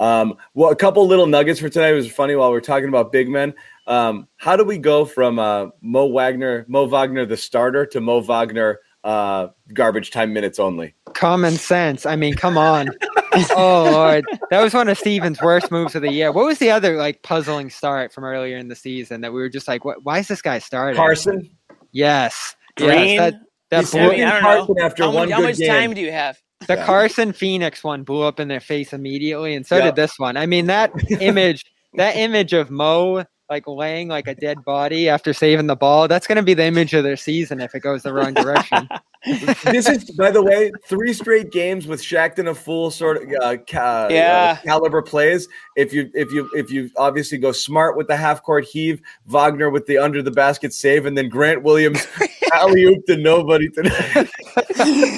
Um, well, a couple little nuggets for tonight. It was funny while we are talking about big men. Um, how do we go from uh, Mo Wagner, Mo Wagner, the starter, to Mo Wagner, uh, garbage time minutes only? Common sense. I mean, come on. oh Lord, that was one of Steven's worst moves of the year. What was the other like puzzling start from earlier in the season that we were just like, what, why is this guy starting? Carson. Yes. Green. Yes, that, that blew, I mean, I Carson know. after how one much, how much game. time do you have? The yeah. Carson Phoenix one blew up in their face immediately, and so yep. did this one. I mean, that image, that image of Mo like laying like a dead body after saving the ball. That's going to be the image of their season if it goes the wrong direction. this is, by the way, three straight games with Shaqtin' a Fool sort of uh, ca- uh, yeah. uh, caliber plays. If you if you if you obviously go smart with the half court heave, Wagner with the under the basket save, and then Grant Williams alley oop to nobody tonight.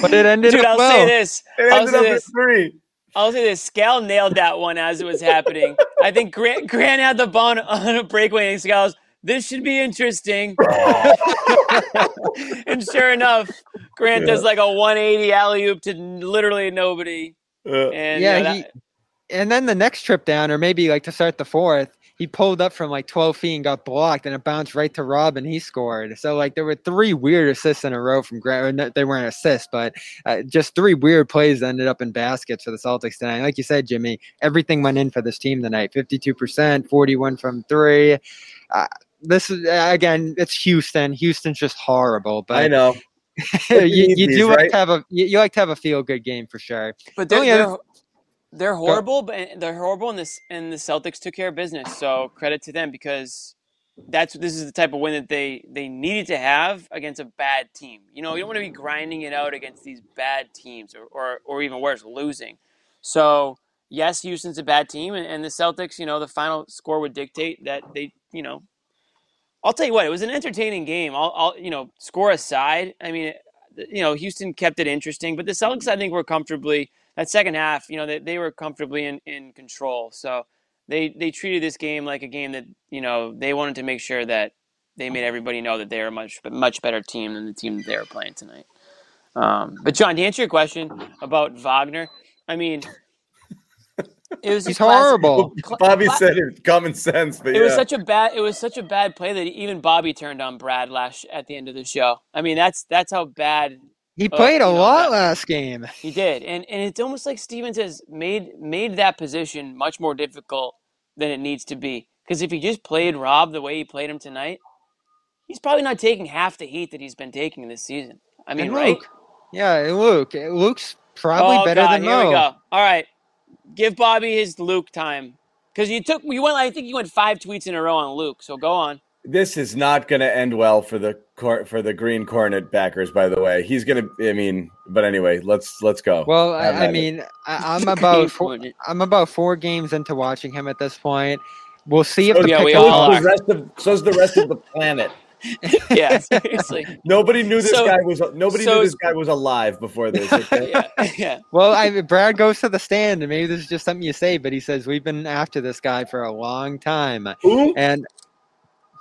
but it ended Dude, up I'll well. say this. It I'll ended up this. three. I'll say this: Scal nailed that one as it was happening. I think Grant Grant had the ball on a breakaway, and Scal's this should be interesting. and sure enough, Grant yeah. does like a 180 alley oop to literally nobody. Uh, and yeah, that, he, and then the next trip down, or maybe like to start the fourth, he pulled up from like 12 feet and got blocked, and it bounced right to Rob, and he scored. So like there were three weird assists in a row from Grant. They weren't assists, but uh, just three weird plays that ended up in baskets for the Celtics tonight. Like you said, Jimmy, everything went in for this team tonight. 52%, 41 from three. Uh, this is again, it's Houston. Houston's just horrible. But I know. you, you do right? like to have a you, you, like to have a feel good game for sure. But they're, they're, they're horrible, but eh, they're horrible, and this and the Celtics took care of business. So credit to them because that's this is the type of win that they they needed to have against a bad team. You know, you don't want to be grinding it out against these bad teams, or or, or even worse, losing. So yes, Houston's a bad team, and, and the Celtics, you know, the final score would dictate that they, you know, I'll tell you what, it was an entertaining game. I'll, I'll you know, score aside. I mean, eh, you know, Houston kept it interesting, but the Celtics, I think, were comfortably that second half, you know, they, they were comfortably in, in control. So they they treated this game like a game that you know they wanted to make sure that they made everybody know that they are a much much better team than the team that they were playing tonight. Um, but John, to answer your question about Wagner, I mean, it was He's horrible. Cl- Bobby cl- said it, common sense, but it yeah. was such a bad it was such a bad play that even Bobby turned on Brad last at the end of the show. I mean, that's that's how bad he uh, played uh, a know, lot that, last game. He did, and and it's almost like Stevens has made made that position much more difficult than it needs to be. Because if he just played Rob the way he played him tonight, he's probably not taking half the heat that he's been taking this season. I mean, right? Yeah, Luke. Luke's probably oh, better God, than Mo. Here we go. All right, give Bobby his Luke time because you took you went. I think you went five tweets in a row on Luke. So go on this is not going to end well for the for the Green Kornet backers. By the way, he's going to. I mean, but anyway, let's let's go. Well, I, I mean, I, am about four, I'm about four games into watching him at this point. We'll see if so, the yeah, we all the rest of so's the rest of the planet. yeah, seriously. Nobody knew this So- guy was nobody so- knew this guy was alive before this. Okay? Yeah, yeah. Well, I Brad goes to the stand, and maybe this is just something you say, but he says we've been after this guy for a long time, Who? and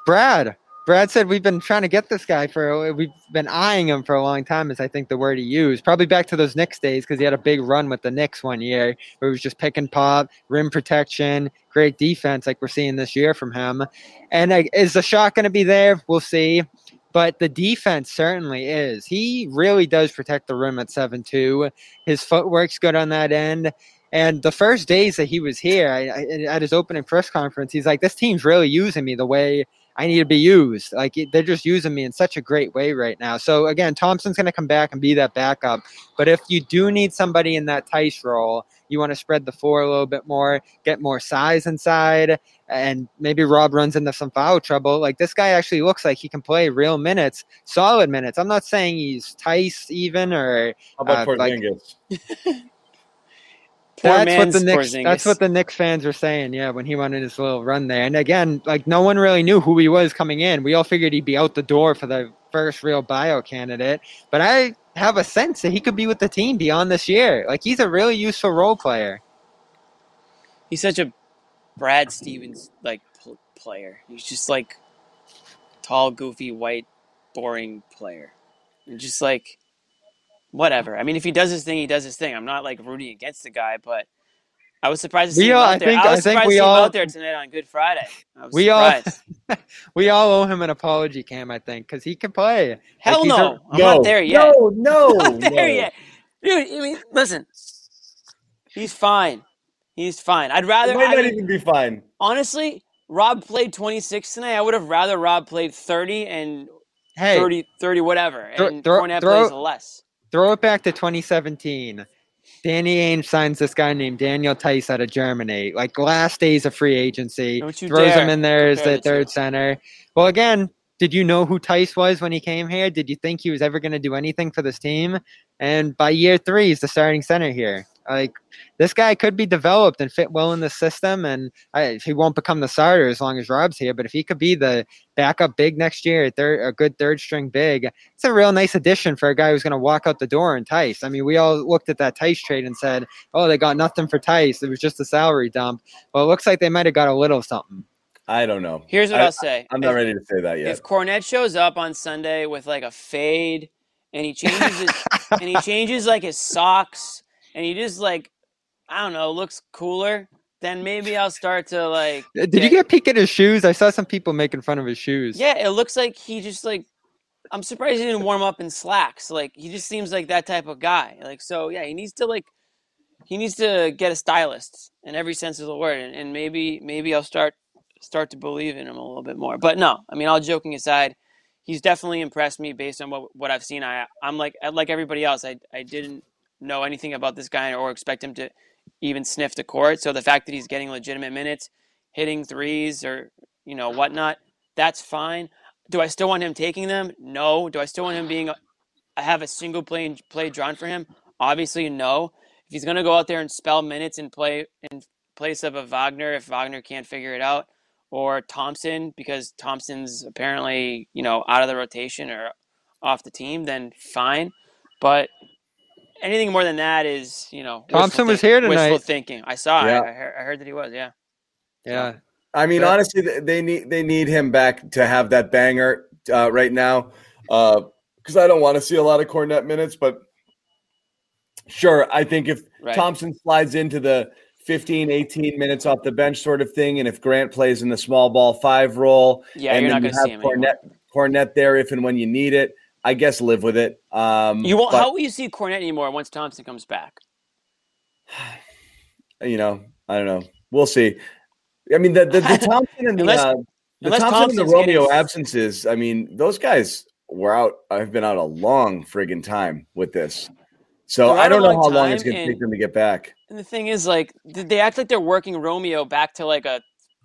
Brad. Brad said we've been trying to get this guy for we've been eyeing him for a long time. Is I think the word he used. Probably back to those Knicks days because he had a big run with the Knicks one year where he was just pick and pop, rim protection, great defense like we're seeing this year from him. And like, is the shot going to be there? We'll see. But the defense certainly is. He really does protect the rim at seven two. His footwork's good on that end. And the first days that he was here, I, I, at his opening press conference, he's like, "This team's really using me the way I need to be used. Like they're just using me in such a great way right now." So again, Thompson's going to come back and be that backup. But if you do need somebody in that Theis role, you want to spread the floor a little bit more, get more size inside, and maybe Rob runs into some foul trouble. Like this guy actually looks like he can play real minutes, solid minutes. I'm not saying he's Theis even or How about uh, like- Porzingis? Poor that's what the Knicks. That's what the Knicks fans were saying. Yeah, when he went in his little run there, and again, like no one really knew who he was coming in. We all figured he'd be out the door for the first real bio candidate, but I have a sense that he could be with the team beyond this year. Like he's a really useful role player. He's such a Brad Stevens like pl- player. He's just like tall, goofy, white, boring player. And just like whatever. I mean, if he does his thing, he does his thing. I'm not like rooting against the guy, but I was surprised to see We him all- out I there. think- I was I think surprised we to see him out there tonight on Good Friday. I was We all- We all owe him an apology, Cam. I think because he can play. Hell he's a- no, I'm no, not there yet. No, no, not there no. yet, dude. I mean, listen, he's fine. He's fine. I'd rather. It might I not mean, even be fine. honestly, Rob played 26 tonight. I would have rather Rob played 30 and Hey, 30, 30 whatever, Throw- and throw- Fournette throw- plays less. Throw it back to 2017. Danny Ainge signs this guy named Daniel Theis out of Germany. Like last days of free agency, throws dare him in there as the third center. Well, again, did you know who Theis was when he came here? Did you think he was ever going to do anything for this team? And by year three, he's the starting center here. Like this guy could be developed and fit well in the system, and I, he won't become the starter as long as Rob's here. But if he could be the backup big next year, a third, a good third string big, it's a real nice addition for a guy who's going to walk out the door and Theis. I mean, we all looked at that Theis trade and said, "Oh, they got nothing for Theis. It was just a salary dump." Well, it looks like they might have got a little something. I don't know. Here's what I, will say. I'm not if, ready to say that yet. If Kornet shows up on Sunday with like a fade, and he changes his, and he changes like his socks, and he just like, I don't know, looks cooler, then maybe I'll start to like. Uh, did you get a peek at his shoes? I saw some people making fun of his shoes. Yeah, it looks like he just like. I'm surprised he didn't warm up in slacks. Like he just seems like that type of guy. Like so, yeah, he needs to like. He needs to get a stylist in every sense of the word, and, and maybe maybe I'll start start to believe in him a little bit more. But no, I mean, all joking aside, he's definitely impressed me based on what what I've seen. I I'm like like everybody else. I I didn't know anything about this guy or expect him to even sniff the court. So the fact that he's getting legitimate minutes, hitting threes or you know whatnot, that's fine. Do I still want him taking them? No. Do I still want him being I have a single play play drawn for him? Obviously, no. If he's going to go out there and spell minutes and play in place of a Wagner, if Wagner can't figure it out, or Thompson because Thompson's apparently you know out of the rotation or off the team, then fine. But anything more than that is you know Thompson was think- here Wishful tonight. thinking. I saw. Yeah. it. I, heard, I heard that he was. Yeah. yeah. I mean, But- honestly, they need they need him back to have that banger uh, right now. Because I don't want to see a lot of Kornet minutes, but sure, I think if Right. Thompson slides into the 15, 18 minutes off the bench sort of thing, and if Grant plays in the small ball five role, Yeah, and you're not then going you to see have him. Kornet Kornet there if and when you need it, I guess live with it. Um, You won't. but, How will you see Kornet anymore once Thompson comes back? you know, I don't know. We'll see. I mean, the the, the Thompson and the, Unless- uh, the Thompson and the Thompson's getting- Romeo absences. I mean, those guys were out. I've been out a long friggin' time with this, so I don't know how long it's going to take them to get back. And the thing is, like, they act like they're working Romeo back to like a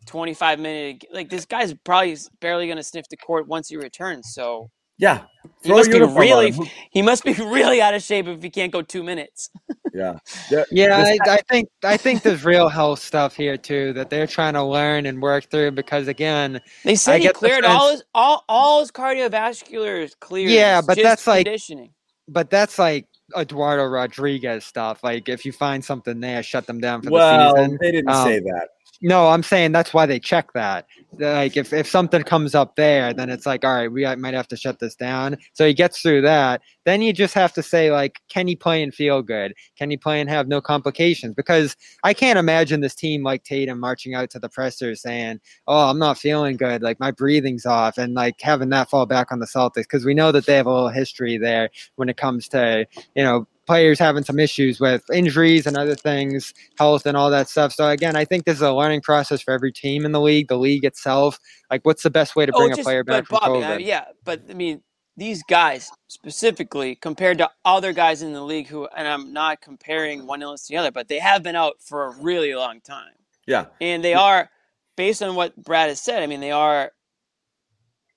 25 minute. Like, this guy's probably barely going to sniff the court once he returns. So Yeah, he must be really, he must be really out of shape if he can't go two minutes. Yeah. The- Yeah, I, I think I think there's real health stuff here too that they're trying to learn and work through because again, They I said he get the cleared all his all all his cardiovascular is cleared. Yeah, but just that's like- conditioning. but that's like Eduardo Rodriguez stuff. Like if you find something there, shut them down for well, the season. they didn't Um, say that. No, I'm saying that's why they check that. Like if, if something comes up there, then it's like, all right, we might have to shut this down. So he gets through that. Then you just have to say like, can he play and feel good? Can he play and have no complications? Because I can't imagine this team like Tatum marching out to the presser saying, "Oh, I'm not feeling good. Like my breathing's off," and like having that fall back on the Celtics because we know that they have a little history there when it comes to you know players having some issues with injuries and other things, health and all that stuff. So again, I think this is a learning process for every team in the league, the league itself. Like, what's the best way to oh, bring a Oh, just- player back but from Bobby, COVID? I- yeah, but I mean, these guys specifically compared to other guys in the league who, and I'm not comparing one illness to the other, but they have been out for a really long time, Yeah. and they are, based on what Brad has said. I mean, they are,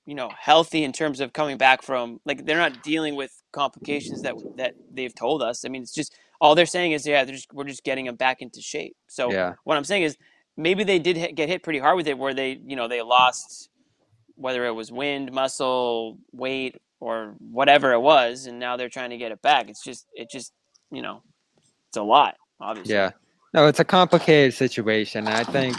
you know, healthy in terms of coming back from like they're not dealing with complications that that they've told us. I mean, it's just all they're saying is yeah, they're just, we're just getting them back into shape. So yeah, what I'm saying is maybe they did hit, get hit pretty hard with it, where they you know they lost whether it was wind, muscle, weight, or whatever it was, and now they're trying to get it back. It's just it just you know it's a lot, obviously. yeah. No, it's a complicated situation. I think,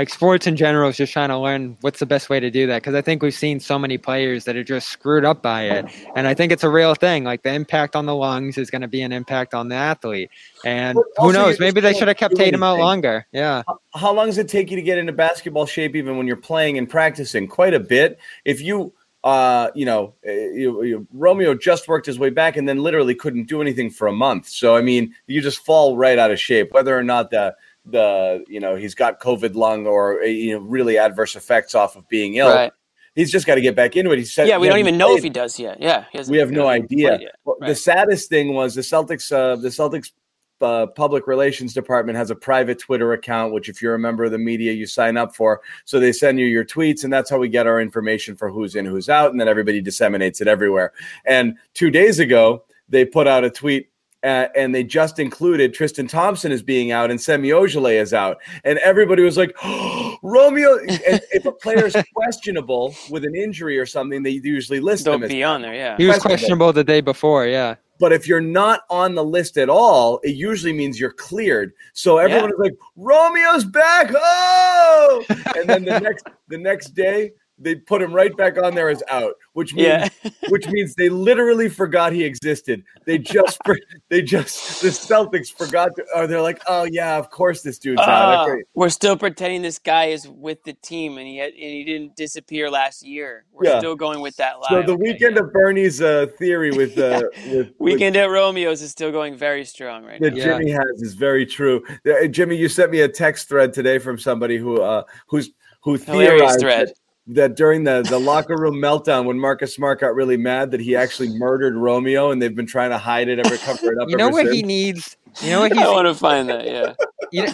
like sports in general, is just trying to learn what's the best way to do that. Because I think we've seen so many players that are just screwed up by it, and I think it's a real thing. Like the impact on the lungs is going to be an impact on the athlete, and who knows? Maybe they should have kept Tatum out longer. Yeah, How long does it take you to get into basketball shape, even when you're playing and practicing? Quite a bit. If you, uh, you know, uh, you, you, Romeo just worked his way back and then literally couldn't do anything for a month. So I mean, you just fall right out of shape, whether or not the the you know he's got COVID lung or uh, you know really adverse effects off of being ill. Right. He's just got to get back into it. He said, Yeah, we don't even know if he does yet. Yeah, he We have no idea. yet. The saddest thing was the Celtics. Uh, the Celtics uh, public relations department has a private Twitter account, which if you're a member of the media, you sign up for. So they send you your tweets, and that's how we get our information for who's in, who's out, and then everybody disseminates it everywhere. And two days ago, they put out a tweet. Uh, and they just included Tristan Thompson as being out and Semi Ojeleye is out, and everybody was like, "Romeo." And if a player is questionable with an injury or something, they usually list them Don't as be on there. Yeah. he was Questionable. questionable the day before. Yeah. but if you're not on the list at all, it usually means you're cleared. So everyone is like, Romeo's back. Oh, and then the next the next day they put him right back on there as out, which means Yeah. which means they literally forgot he existed. They just they just the Celtics forgot. To, or they're like, oh yeah, of course this dude's out. Ah, Okay. we're still pretending this guy is with the team, and he had, and he didn't disappear last year. We're Yeah. still going with that lie. So the okay, weekend yeah. of Bernie's uh, theory with uh, with, with weekend at Romeo's is still going very strong right that now. Yeah. Jimmy has is very true. Uh, Jimmy, you sent me a text thread today from somebody who uh, who's who Hilarious theorized thread. that, that during the, the locker room meltdown when Marcus Smart got really mad that he actually murdered Romeo and they've been trying to hide it ever cover it up. You know ever what since. he needs? You know what I he's want to find that. Yeah, you know,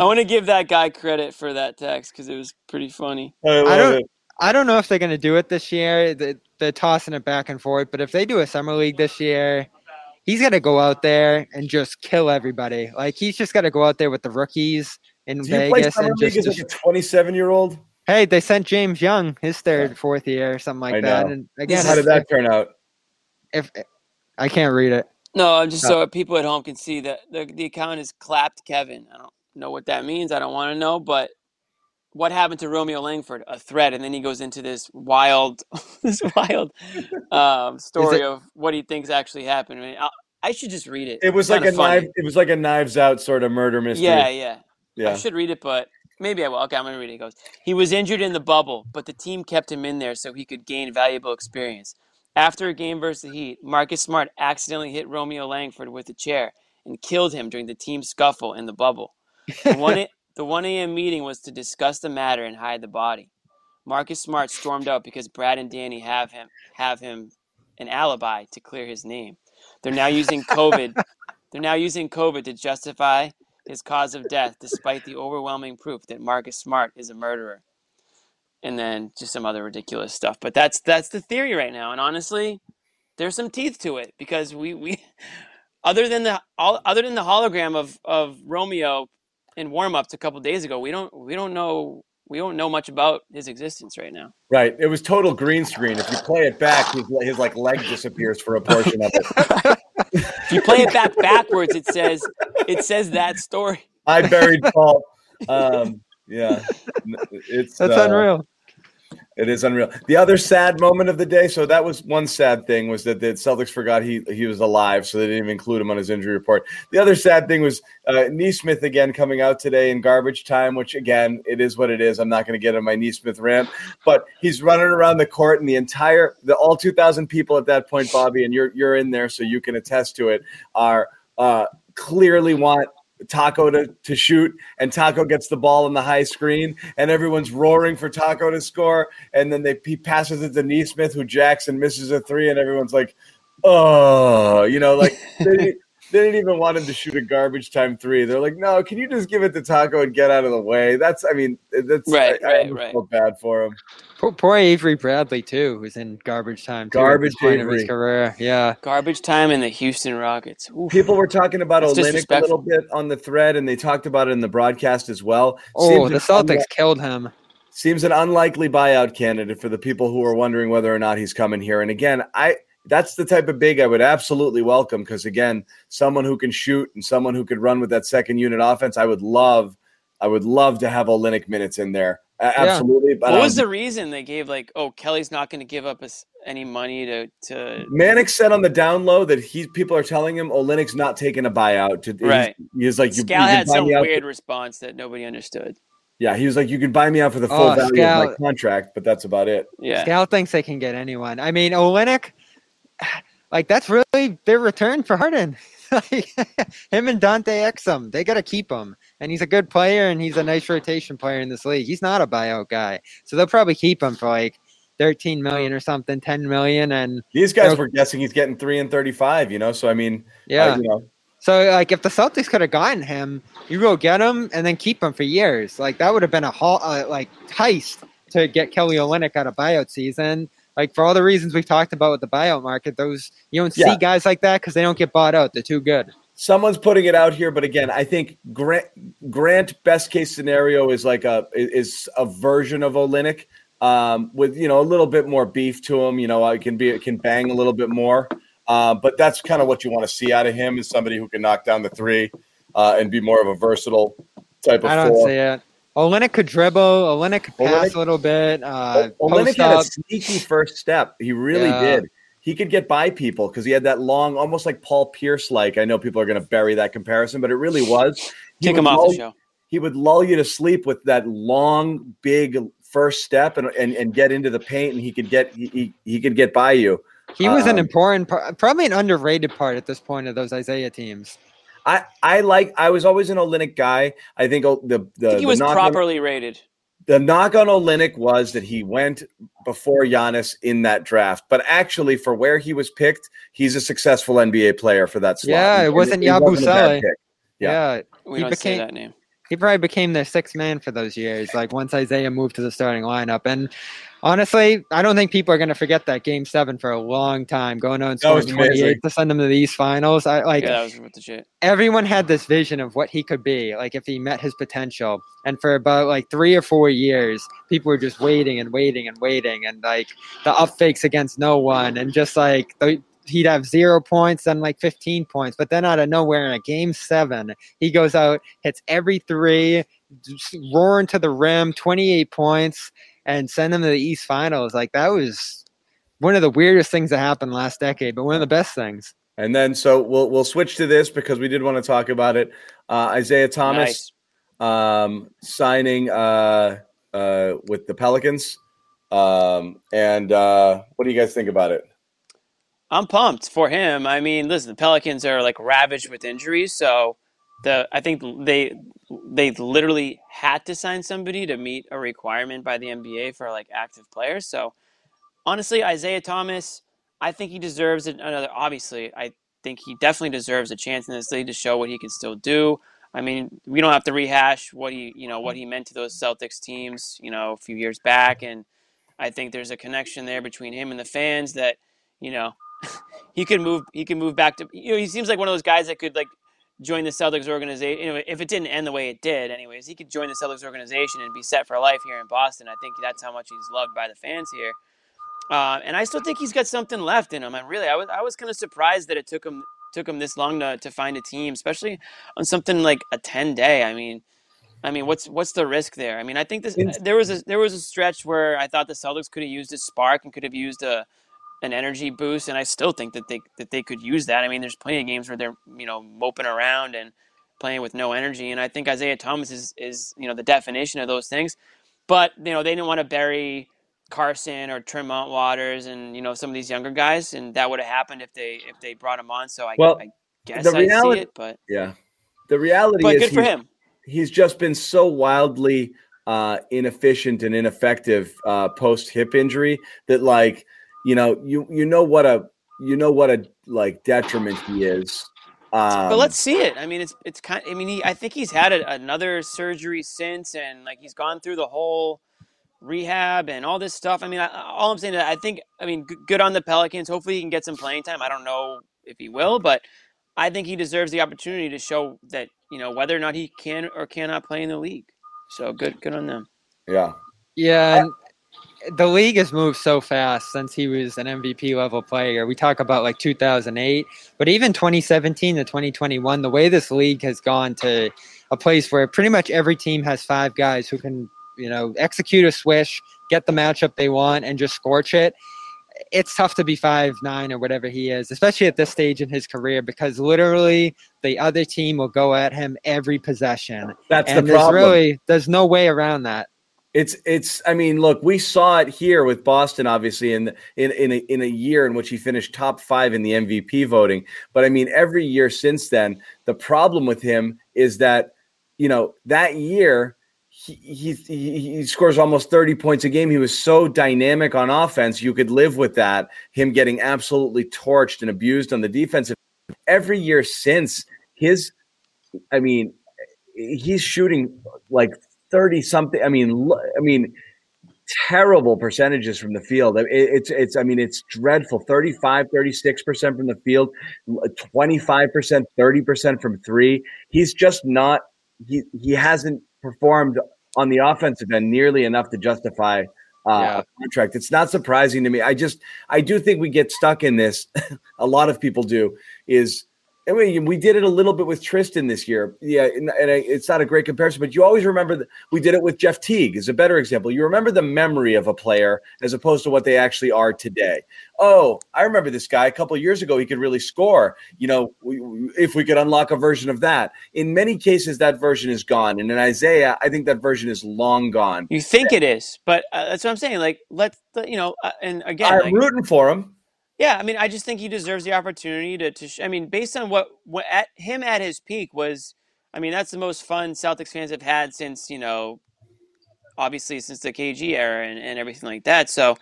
I want to give that guy credit for that text because it was pretty funny. I I don't- it. I don't know if they're going to do it this year. They- They're tossing it back and forth. But if they do a summer league this year, he's going to go out there and just kill everybody. Like he's just got to go out there with the rookies in Do you play Vegas summer and league just. as like a 27 year old? Hey, they sent James Young his third, fourth year, or something like I that. know. And again, How did if, that turn out? if, if I can't read it, No, I'm just so people at home can see that the the account is clapped Kevin. I don't know what that means. I don't want to know, but what happened to Romeo Langford? A threat, and then he goes into this wild, this wild um, story of what he thinks actually happened. I, mean, I, I should just read it. It was It's like a funny. knife. It was like a knives out sort of murder mystery. Yeah, yeah. yeah. I should read it, but maybe I will. Okay, I'm gonna read it. It goes. He was injured in the bubble, but the team kept him in there so he could gain valuable experience. After a game versus the Heat, Marcus Smart accidentally hit Romeo Langford with a chair and killed him during the team scuffle in the bubble. The one, a- the 1 a.m. meeting was to discuss the matter and hide the body. Marcus Smart stormed out because Brad and Danny have him have him an alibi to clear his name. They're now using COVID. they're now using COVID to justify his cause of death, despite the overwhelming proof that Marcus Smart is a murderer. And then just some other ridiculous stuff. But that's that's the theory right now. And honestly, there's some teeth to it because we we other than the all, other than the hologram of of Romeo in warm-ups a couple days ago, we don't we don't know we don't know much about his existence right now. Right. It was total green screen. If you play it back, his, his like leg disappears for a portion of it. if you play it back backwards, it says it says that story. I buried Paul. Um, yeah, it's That's uh, unreal. It is unreal. The other sad moment of the day. So that was one sad thing was that the Celtics forgot he he was alive, so they didn't even include him on his injury report. The other sad thing was uh, Nesmith again coming out today in garbage time, which again it is what it is. I'm not going to get on my Nesmith rant, but he's running around the court and the entire the all 2,000 people at that point, Bobby, and you're you're in there, so you can attest to it. Are uh, clearly want Tacko to, to shoot, and Tacko gets the ball in the high screen, and everyone's roaring for Tacko to score. And then they he passes it to Nesmith, who jacks and misses a three, and everyone's like, "Oh, you know, like they, they didn't even want him to shoot a garbage time three. They're like, no, can you just give it to Tacko and get out of the way? That's, I mean, that's Right, I, I right, almost right. feel bad for him. Poor, poor Avery Bradley too, who's in garbage time. Too, Garbage this point of his career. Yeah. Garbage time in the Houston Rockets. Oof. People were talking about That's Olynyk a little bit on the thread, and they talked about it in the broadcast as well. Oh, Seems the Celtics unli- killed him. seems an unlikely buyout candidate for the people who are wondering whether or not he's coming here. And again, I that's the type of big I would absolutely welcome because again, someone who can shoot and someone who could run with that second unit offense, I would love, I would love to have Olynyk minutes in there. A- Yeah. Absolutely. But What was um, the reason they gave like, oh, Kelly's not going to give up us any money to to Manic said on the down low that he people are telling him Olynyk's not taking a buyout. To, he's- Right. He's, like you, Scal you can had buy some me out weird response that nobody understood. yeah, he was like you can buy me out for the full Oh, value of my contract, but that's about it. Yeah. Scal thinks they can get anyone. I mean, Olynyk, like that's really their return for Harden. like, him and Dante Exum, they got to keep him. And he's a good player, and he's a nice rotation player in this league. He's not a buyout guy, so they'll probably keep him for like thirteen million or something, ten million, and These guys were guessing he's getting three and thirty-five. You know, so I mean, yeah. uh, you know, So like if the Celtics could have gotten him, you go get him and then keep him for years. Like that would have been a haul, uh, like heist to get Kelly Olynyk out of buyout season. Like for all the reasons we've talked about with the buyout market, those you don't see Yeah. guys like that because they don't get bought out. They're too good. someone's putting it out here, but again, I think Grant Grant best case scenario is like a is a version of Olynyk um, with you know a little bit more beef to him. You know, I can be it can bang a little bit more, uh, but that's kind of what you want to see out of him is somebody who can knock down the three uh, and be more of a versatile type of I don't four. see it. Olynyk could dribble. Olynyk could pass Olynyk- a little bit. Uh, Olynyk post had a sneaky first step. He really Yeah. did. He could get by people because he had that long, almost like Paul Pierce like. I know people are going to bury that comparison, but it really was. He Kick would him off lull- the show. He would lull you to sleep with that long, big first step and, and, and get into the paint, and he could get he, he, he could get by you. He was an um, important, part, probably an underrated part at this point of those Isaiah teams. I, I like. I was always an Olynyk guy. I think the the, I think he was knock on- properly rated. the knock on Olynyk was that he went before Giannis in that draft, but actually, for where he was picked, he's a successful NBA player for that slot. Yeah, it wasn't he Yabusele. Yeah. Yeah, We He don't became- say that name. He probably became their sixth man for those years. Like once Isaiah moved to the starting lineup, and honestly, I don't think people are going to forget that game seven for a long time. Going on That scoring twenty amazing. eight to send them to the East Finals. I like yeah, that was worth the shit. everyone had this vision of what he could be, like if he met his potential. And for about like three or four years, people were just waiting and waiting and waiting, and like the up fakes against no one, and just like the, he'd have zero points, then like fifteen points, but then out of nowhere in a game seven, he goes out, hits every three, roaring to the rim, twenty eight points, and send them to the East Finals. Like that was one of the weirdest things that happened last decade, but one of the best things. And then so we'll we'll switch to this because we did want to talk about it. Uh, Isaiah Thomas um, signing uh, uh, with the Pelicans. Um, and uh, what do you guys think about it? I'm pumped for him. I mean, listen, the Pelicans are like ravaged with injuries, so the I think they they literally had to sign somebody to meet a requirement by the NBA for like active players. So honestly, Isaiah Thomas, I think he deserves another. Obviously, I think he definitely deserves a chance in this league to show what he can still do. I mean, we don't have to rehash what he you know what he meant to those Celtics teams, you know, a few years back, and I think there's a connection there between him and the fans that you know he could move. He could move back to. You know, he seems like one of those guys that could like join the Celtics organization. You know, if it didn't end the way it did, anyways, he could join the Celtics organization and be set for life here in Boston. I think that's how much he's loved by the fans here. Uh, and I still think he's got something left in him. And really, I was I was kind of surprised that it took him took him this long to, to find a team, especially on something like a ten day. I mean, I mean, what's what's the risk there? I mean, I think this there was a there was a stretch where I thought the Celtics could have used a spark and could have used a an energy boost, and I still think that they that they could use that. I mean, there's plenty of games where they're you know moping around and playing with no energy, and I think Isaiah Thomas is is you know the definition of those things. But you know they didn't want to bury Carsen or Tremont Waters and you know some of these younger guys, and that would have happened if they if they brought him on. So I, well, I guess the reality, I see it, but yeah, the reality but is good for he's, him. he's just been so wildly uh, inefficient and ineffective uh, post hip injury that like you know you you know what a you know what a like detriment he is. Um, but let's see it. I mean, it's it's kind. I mean, he, I think he's had a, another surgery since, and like he's gone through the whole rehab and all this stuff. I mean, I, all I'm saying is I think, I mean, g- good on the Pelicans. Hopefully he can get some playing time. I don't know if he will, but I think he deserves the opportunity to show that, you know, whether or not he can or cannot play in the league. So good, good on them. yeah. Yeah, and the league has moved so fast since he was an MVP level player. We talk about like 2008, but even 2017 to 2021, the way this league has gone to a place where pretty much every team has five guys who can, you know, execute a swish, get the matchup they want, and just scorch it. It's tough to be five nine or whatever he is, especially at this stage in his career, because literally the other team will go at him every possession, That's and the there's problem. really there's no way around that. It's it's. I mean, look, we saw it here with Boston, obviously, in in in a, in a year in which he finished top five in the MVP voting. But I mean, every year since then, the problem with him is that you know that year he he he, scores almost thirty points a game. He was so dynamic on offense, you could live with that. Him getting absolutely torched and abused on the defensive. Every year since his, I mean, he's shooting like 30 something i mean i mean terrible percentages from the field it's it's i mean it's dreadful 35 36% from the field 25% 30% from 3 he's just not he he hasn't performed on the offensive end nearly enough to justify uh, Yeah. a contract. It's not surprising to me. I just I do think we get stuck in this. a lot of people do is I mean, we did it a little bit with Tristan this year. Yeah, and, and it's not a great comparison, but you always remember that we did it with Jeff Teague is a better example. You remember the memory of a player as opposed to what they actually are today. Oh, I remember this guy a couple of years ago. He could really score. You know, we, if we could unlock a version of that. In many cases, that version is gone. And in Isaiah, I think that version is long gone. You think it is, but uh, that's what I'm saying. Like, let's, you know, uh, and again, I'm like, rooting for him. Yeah, I mean, I just think he deserves the opportunity to. to sh- I mean, based on what, what at him at his peak was. I mean, that's the most fun Celtics fans have had since you know, obviously since the KG era and, and everything like that. So,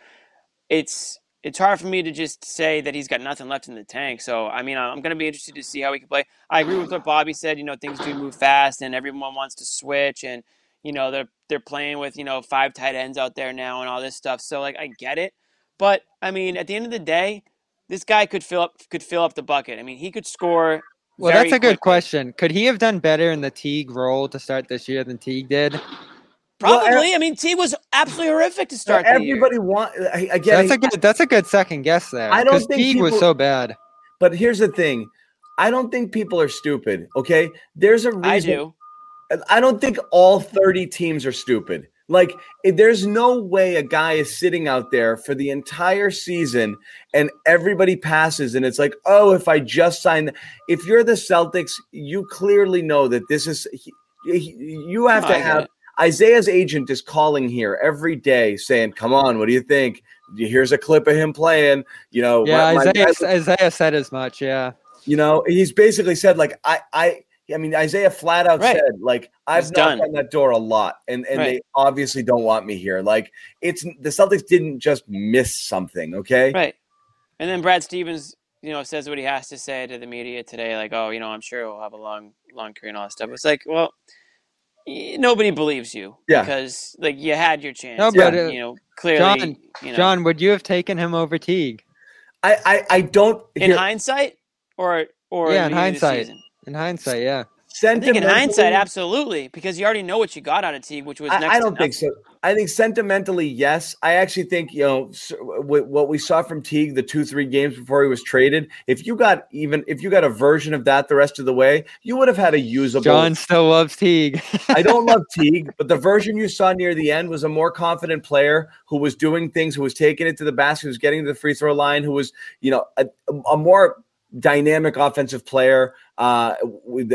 it's it's hard for me to just say that he's got nothing left in the tank. So, I mean, I'm going to be interested to see how he can play. I agree with what Bobby said. You know, things do move fast, and everyone wants to switch, and you know they're they're playing with you know five tight ends out there now and all this stuff. So, like, I get it. But I mean, at the end of the day, this guy could fill up could fill up the bucket. I mean, he could score. Well, very that's a good question. Could he have done better in the Teague role to start this year than Teague did? Well, Probably. I mean, T was absolutely horrific to start. Everybody want I- again. That's a good. That's a good second guess there. I don't think Teague was so bad. But here's the thing. I don't think people are stupid. Okay. There's a reason. I do. I don't think all 30 teams are stupid. Like, eh, there's no way a guy is sitting out there for the entire season and everybody passes, and it's like, oh, if I just sign. If you're the Celtics, you clearly know that this is. You have to have. Isaiah's agent is calling here every day saying, come on, what do you think? Here's a clip of him playing. You know, Yeah, my- Isaiah, Isaiah said as much. Yeah. you know, he's basically said like I I I mean Isaiah flat out Right. said like I've He's knocked done. on that door a lot and and they obviously don't want me here. Like it's the Celtics didn't just miss something, okay? Right. And then Brad Stevens, you know, says what he has to say to the media today, like, "Oh, you know, I'm sure we'll have a long, long career and all that stuff." It's like, well, nobody believes you Yeah. because like you had your chance. No, and, but, uh, you know, clearly, John- you know, John, would you have taken him over Teague? I, I, I don't. In here- hindsight, or or Yeah, in the beginning hindsight. Season? In hindsight, yeah. I think in hindsight, absolutely, because you already know what you got out of Teague, which was next. I, I don't think nothing. so. I think sentimentally, yes. I actually think you know what we saw from Teague the two three games before he was traded. If you got even if you got a version of that the rest of the way, you would have had a usable. John still loves Teague. I don't love Teague, but the version you saw near the end was a more confident player who was doing things, who was taking it to the basket, who was getting to the free throw line, who was you know a, a more dynamic offensive player uh, with,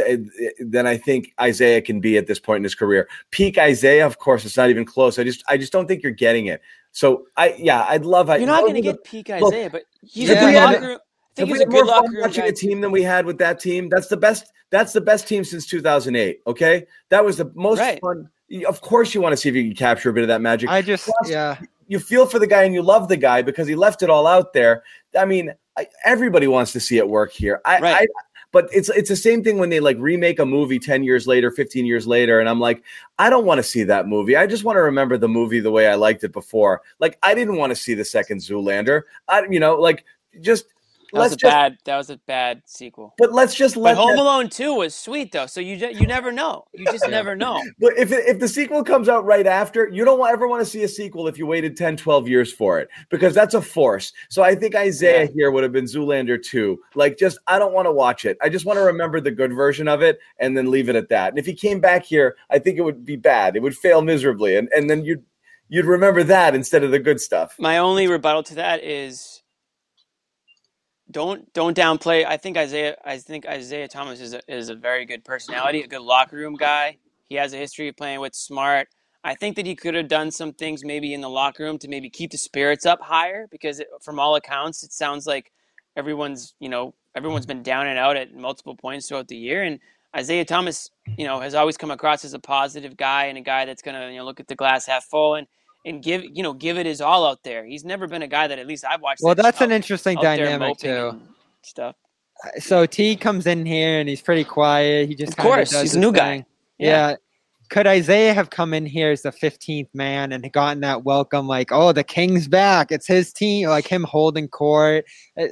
than I think Isaiah can be at this point in his career. Peak Isaiah, of course, it's not even close. I just I just don't think you're getting it. So I yeah, I'd love. I You're not going to are the- get peak look, Isaiah, but he's Yeah, a good yeah. locker room. I think we he's a had more good locker fun room watching guy. a team than we had with that team? That's the best. That's the best team since 2008. Okay, that was the most Right. fun. Of course, you want to see if you can capture a bit of that magic. I just Plus, yeah. you feel for the guy and you love the guy because he left it all out there. I mean, I, everybody wants to see it work here. I, Right. I but it's it's the same thing when they like remake a movie 10 years later, 15 years later and I'm like, I don't want to see that movie. I just want to remember the movie the way I liked it before. Like I didn't want to see the second Zoolander. I you know, like just was a just bad. That was a bad sequel. but let's just But let Home that- Alone Two was sweet though, so you just, you never know. You just never know. But if if the sequel comes out right after, you don't ever want to see a sequel if you waited 10, 12 years for it because that's a force. So I think Isaiah Yeah. here would have been Zoolander 2. Like, just, I don't want to watch it. I just want to remember the good version of it and then leave it at that. And if he came back here, I think it would be bad. It would fail miserably. And, and then you'd, you'd remember that instead of the good stuff. My only rebuttal to that is don't don't downplay. I think Isaiah. I think Isaiah Thomas is a, is a very good personality, a good locker room guy. He has a history of playing with Smart. I think that he could have done some things maybe in the locker room to maybe keep the spirits up higher because it, from all accounts it sounds like everyone's you know everyone's been down and out at multiple points throughout the year and Isaiah Thomas you know has always come across as a positive guy and a guy that's going to you know look at the glass half full and and give you know give it his all out there. He's never been a guy that at least I've watched. Well, that's that's an out- interesting out dynamic too. Stuff. Uh, so T comes in here and he's pretty quiet. He just Of course, does he's a new guy. thing. Yeah. Could Isaiah have come in here as the 15th man and gotten that welcome, like, oh, the King's back. It's his team, like him holding court?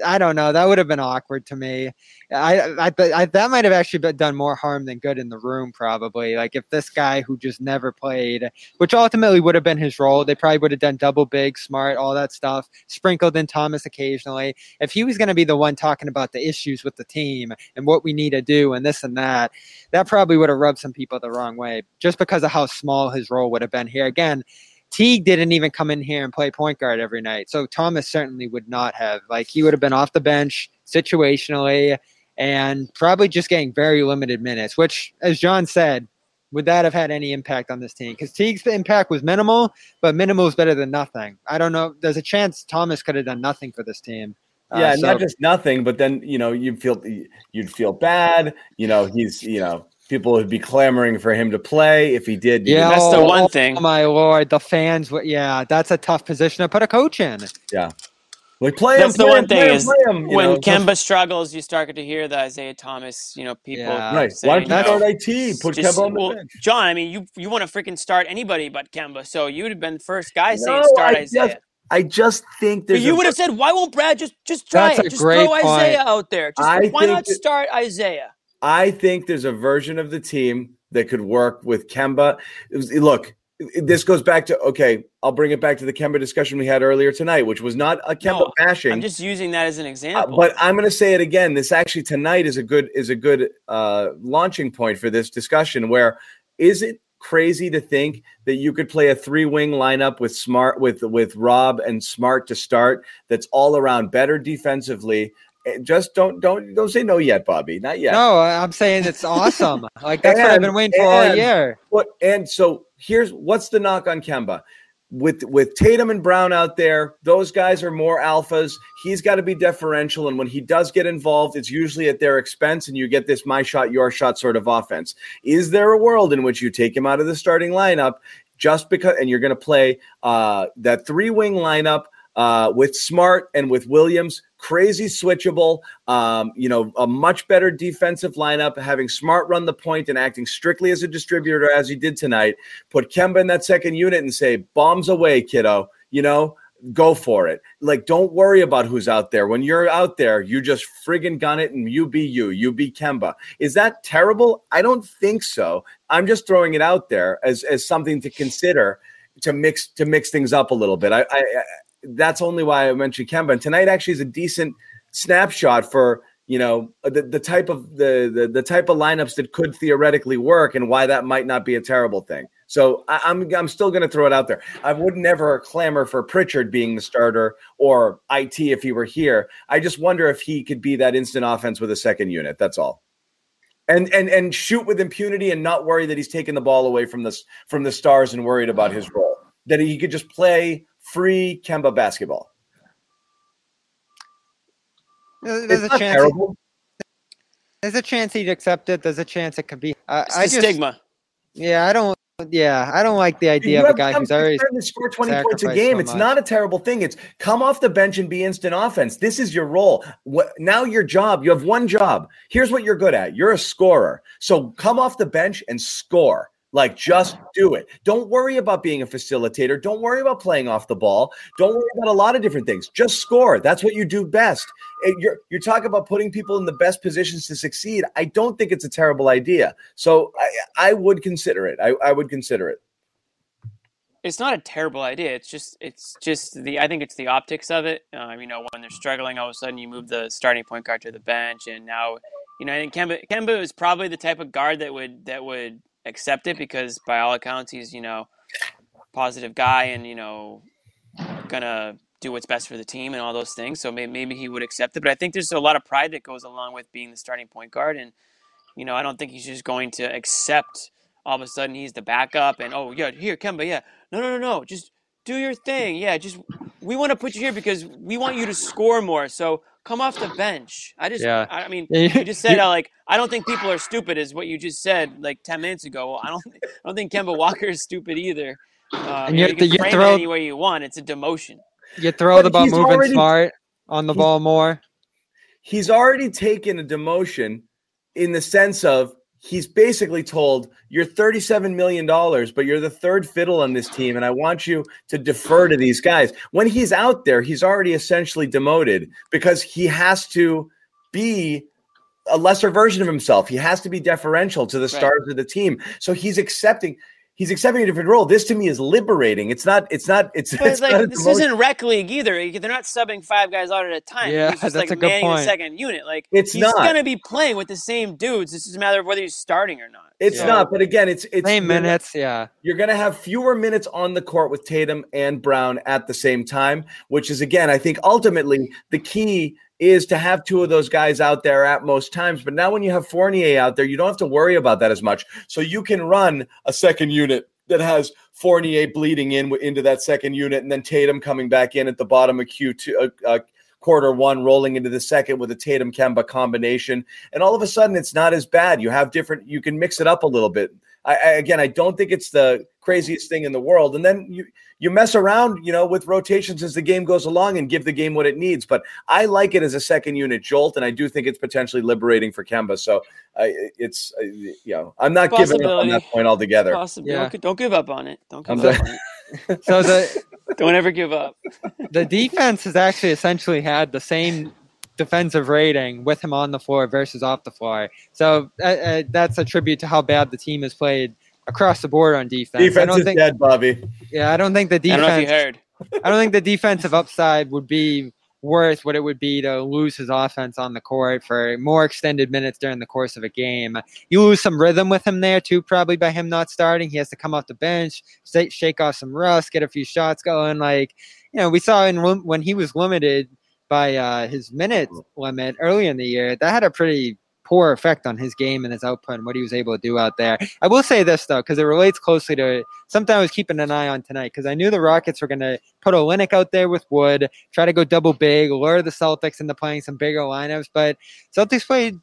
I- don't know. That would have been awkward to me. I, I, I that might have actually been done more harm than good in the room, probably. Like if this guy who just never played, which ultimately would have been his role, they probably would have done double big, smart, all that stuff, sprinkled in Thomas occasionally. If he was going to be the one talking about the issues with the team and what we need to do and this and that, that probably would have rubbed some people the wrong way just because of how small his role would have been here. Again, Teague didn't even come in here and play point guard every night. So Thomas certainly would not have. Like he would have been off the bench situationally and probably just getting very limited minutes, which, as John said, would that have had any impact on this team? Because Teague's impact was minimal, but minimal is better than nothing. I don't know. There's a chance Thomas could have done nothing for this team. Uh, Yeah, so- not just nothing, but then you know you'd feel you'd feel bad. You know, he's you know people would be clamoring for him to play if he did. Yeah, That's the one oh thing. Oh my lord, the fans. would- Yeah, that's a tough position to put a coach in. Yeah. Like play him. That's the play one him, thing him, is him, when know. Kemba struggles, you start to hear the Isaiah Thomas, you know, people Yeah. right? saying, Why don't you you start IT? Put just- Kemba on the well, bench. John, I mean, you you want to freaking start anybody but Kemba, so you would have been the first guy saying start I Isaiah. just- I just think but there's. you a- would have said, why won't Brad just just try That's it? a Just great throw Isaiah out there. Just I why not that- start Isaiah? I think there's a version of the team that could work with Kemba. Was- look, this goes back to okay. I'll bring it back to the Kemba discussion we had earlier tonight, which was not a Kemba No, bashing. I'm just using that as an Uh, example. but I'm going to say it again. This actually tonight is a good is a good uh, launching point for this discussion. Where is it crazy to think that you could play a three wing lineup with Smart with with Rob and Smart to start? That's all around better defensively. Eh, Just don't don't don't say no yet, Bobby. Not yet. No, I'm saying it's awesome. like that's what I've been waiting for all year. What and so here's what's the knock on Kemba? With with Tatum and Brown out there, those guys are more alphas. He's got to be deferential, and when he does get involved, it's usually at their expense, and you get this my shot, your shot sort of offense. Is there a world in which you take him out of the starting lineup just because, and you're going to play uh, that three wing lineup uh, with Smart and with Williams, crazy switchable. Um, you know, a much better defensive lineup, having Smart run the point and acting strictly as a distributor as he did tonight. Put Kemba in that second unit and say, bombs away, kiddo. You know, go for it. Like, don't worry about who's out there. When you're out there, you just friggin' gun it and you be you, you be Kemba. Is that terrible? I don't think so. I'm just throwing it out there as, as something to consider to mix to mix things up a little bit. I, I, I that's only why I mentioned Kemba. And tonight actually is a decent snapshot for you know the, the type of the, the the type of lineups that could theoretically work and why that might not be a terrible thing. So I, am I'm, I'm still going to throw it out there. I would never clamor for Pritchard being the starter or it if he were here. I just wonder if he could be that instant offense with a second unit. That's all. And and and shoot with impunity and not worry that he's taking the ball away from this from the stars and worried about his role. That he could just play free Kemba basketball. There's it's a chance. Terrible. There's a chance he'd accept it. There's a chance it could be. Uh, it's I just, stigma. Yeah, I don't. Yeah, I don't like the idea of a guy who's already to score twenty points a game. So it's not a terrible thing. It's come off the bench and be instant offense. This is your role. What, now your job. You have one job. Here's what you're good at. You're a scorer. So come off the bench and score. Like, just do it. Don't worry about being a facilitator. Don't worry about playing off the ball. Don't worry about a lot of different things. Just score. That's what you do best. You're, you're talking about putting people in the best positions to succeed. I don't think it's a terrible idea. So I, I would consider it. I, I would consider it. It's not a terrible idea. It's just, it's just the. I think it's the optics of it. Uh, you know, when they're struggling, all of a sudden you move the starting point guard to the bench, and now, you know, I think Kemba, Kemba is probably the type of guard that would that would accept it because by all accounts he's you know positive guy and you know gonna do what's best for the team and all those things. So maybe, maybe he would accept it. But I think there's a lot of pride that goes along with being the starting point guard, and you know I don't think he's just going to accept all of a sudden he's the backup and oh yeah here Kemba yeah. No no no no. Just do your thing. Yeah just we want to put you here because we want you to score more. So come off the bench. I just, yeah. I, mean, you just said uh, like I don't think people are stupid, is what you just said like ten minutes ago. Well, I don't, I don't think Kemba Walker is stupid either. Uh, and you, you, you frame throw, it any way you want. It's a demotion. You throw the ball moving already, smart on the ball more. He's already taken a demotion in the sense of he's basically told you're 37 million dollars but you're the third fiddle on this team and i want you to defer to these guys. When he's out there he's already essentially demoted because he has to be a lesser version of himself. He has to be deferential to the stars of the team. So he's accepting he's accepting a different role. This to me is liberating. It's not. It's not. It's, it's like not this isn't rec league either. They're not subbing five guys out at a time. Yeah, he's just that's like a good manning point. the second unit. Like it's he's not gonna be playing with the same dudes. It's just a matter of whether he's starting or not. It's so, not. But again, it's it's same minutes. Yeah, you're gonna have fewer minutes on the court with Tatum and Brown at the same time, which is again, I think ultimately the key is to have two of those guys out there at most times. But now when you have Fournier out there, you don't have to worry about that as much. So you can run a second unit that has Fournier bleeding in into that second unit, and then Tatum coming back in at the bottom of Q two. Uh, uh, quarter one rolling into the second with a Tatum Kemba combination. And all of a sudden, it's not as bad. You have different, you can mix it up a little bit. I, I, again, I don't think it's the craziest thing in the world. And then you, you mess around, you know, with rotations as the game goes along and give the game what it needs. But I like it as a second unit jolt, and I do think it's potentially liberating for Kemba. So uh, it's, uh, you know, I'm not giving up on that point altogether. Possibly. Yeah. Don't, don't, give up on it. Don't give I'm up it. so the don't ever give up. the defense has actually essentially had the same defensive rating with him on the floor versus off the floor. So uh, uh, that's a tribute to how bad the team has played across the board on defense. Defense I don't is think, dead, Bobby. Yeah, I don't think the defense. I don't know if you heard. I don't think the defensive upside would be worth what it would be to lose his offense on the court for more extended minutes during the course of a game. You lose some rhythm with him there too, probably by him not starting. He has to come off the bench, shake off some rust, get a few shots going. Like you know, we saw in when he was limited by uh, his minute limit early in the year. That had a pretty poor effect on his game and his output and what he was able to do out there. I will say this though, because it relates closely to something I was keeping an eye on tonight, because I knew the Rockets were going to put Olynyk out there with Wood, try to go double big, lure the Celtics into playing some bigger lineups, but Celtics played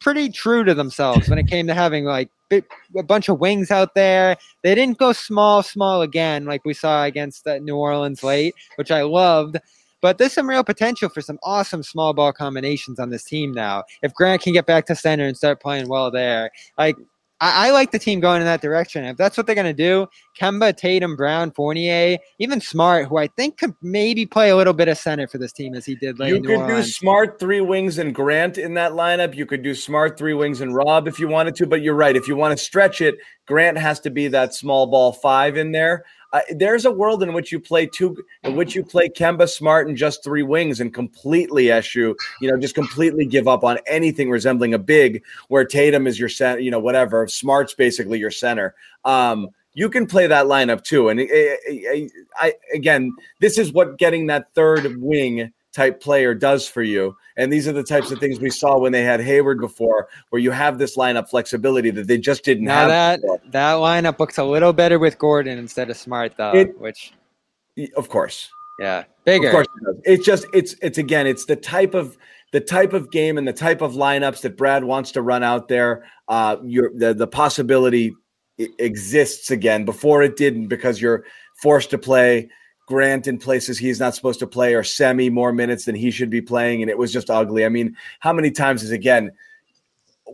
pretty true to themselves when it came to having like a bunch of wings out there. They didn't go small, small again like we saw against uh, New Orleans late, which I loved. But there's some real potential for some awesome small ball combinations on this team now. If Grant can get back to center and start playing well there, like I, I like the team going in that direction. If that's what they're gonna do, Kemba, Tatum, Brown, Fournier, even Smart, who I think could maybe play a little bit of center for this team as he did late You could do smart three wings and Grant in that lineup. You could do smart three wings and Rob if you wanted to, but you're right. If you want to stretch it, Grant has to be that small ball five in there. There's a world in which you play two, in which you play Kemba Smart and just three wings and completely issue, you know, just completely give up on anything resembling a big, where Tatum is your center, you know, whatever. Smart's basically your center. Um, you can play that lineup too. And I, I, I, again, this is what getting that third wing type player does for you. And these are the types of things we saw when they had Hayward before, where you have this lineup flexibility that they just didn't Now have. that before. that lineup looks a little better with Gordon instead of Smart though, It- which Of course. yeah, bigger. Of course it does. It's just it's it's again, it's the type of the type of game and the type of lineups that Brad wants to run out there. Uh you're the, the possibility exists again before it didn't because you're forced to play Grant in places he's not supposed to play or semi more minutes than he should be playing. And it was just ugly. I mean, how many times is again,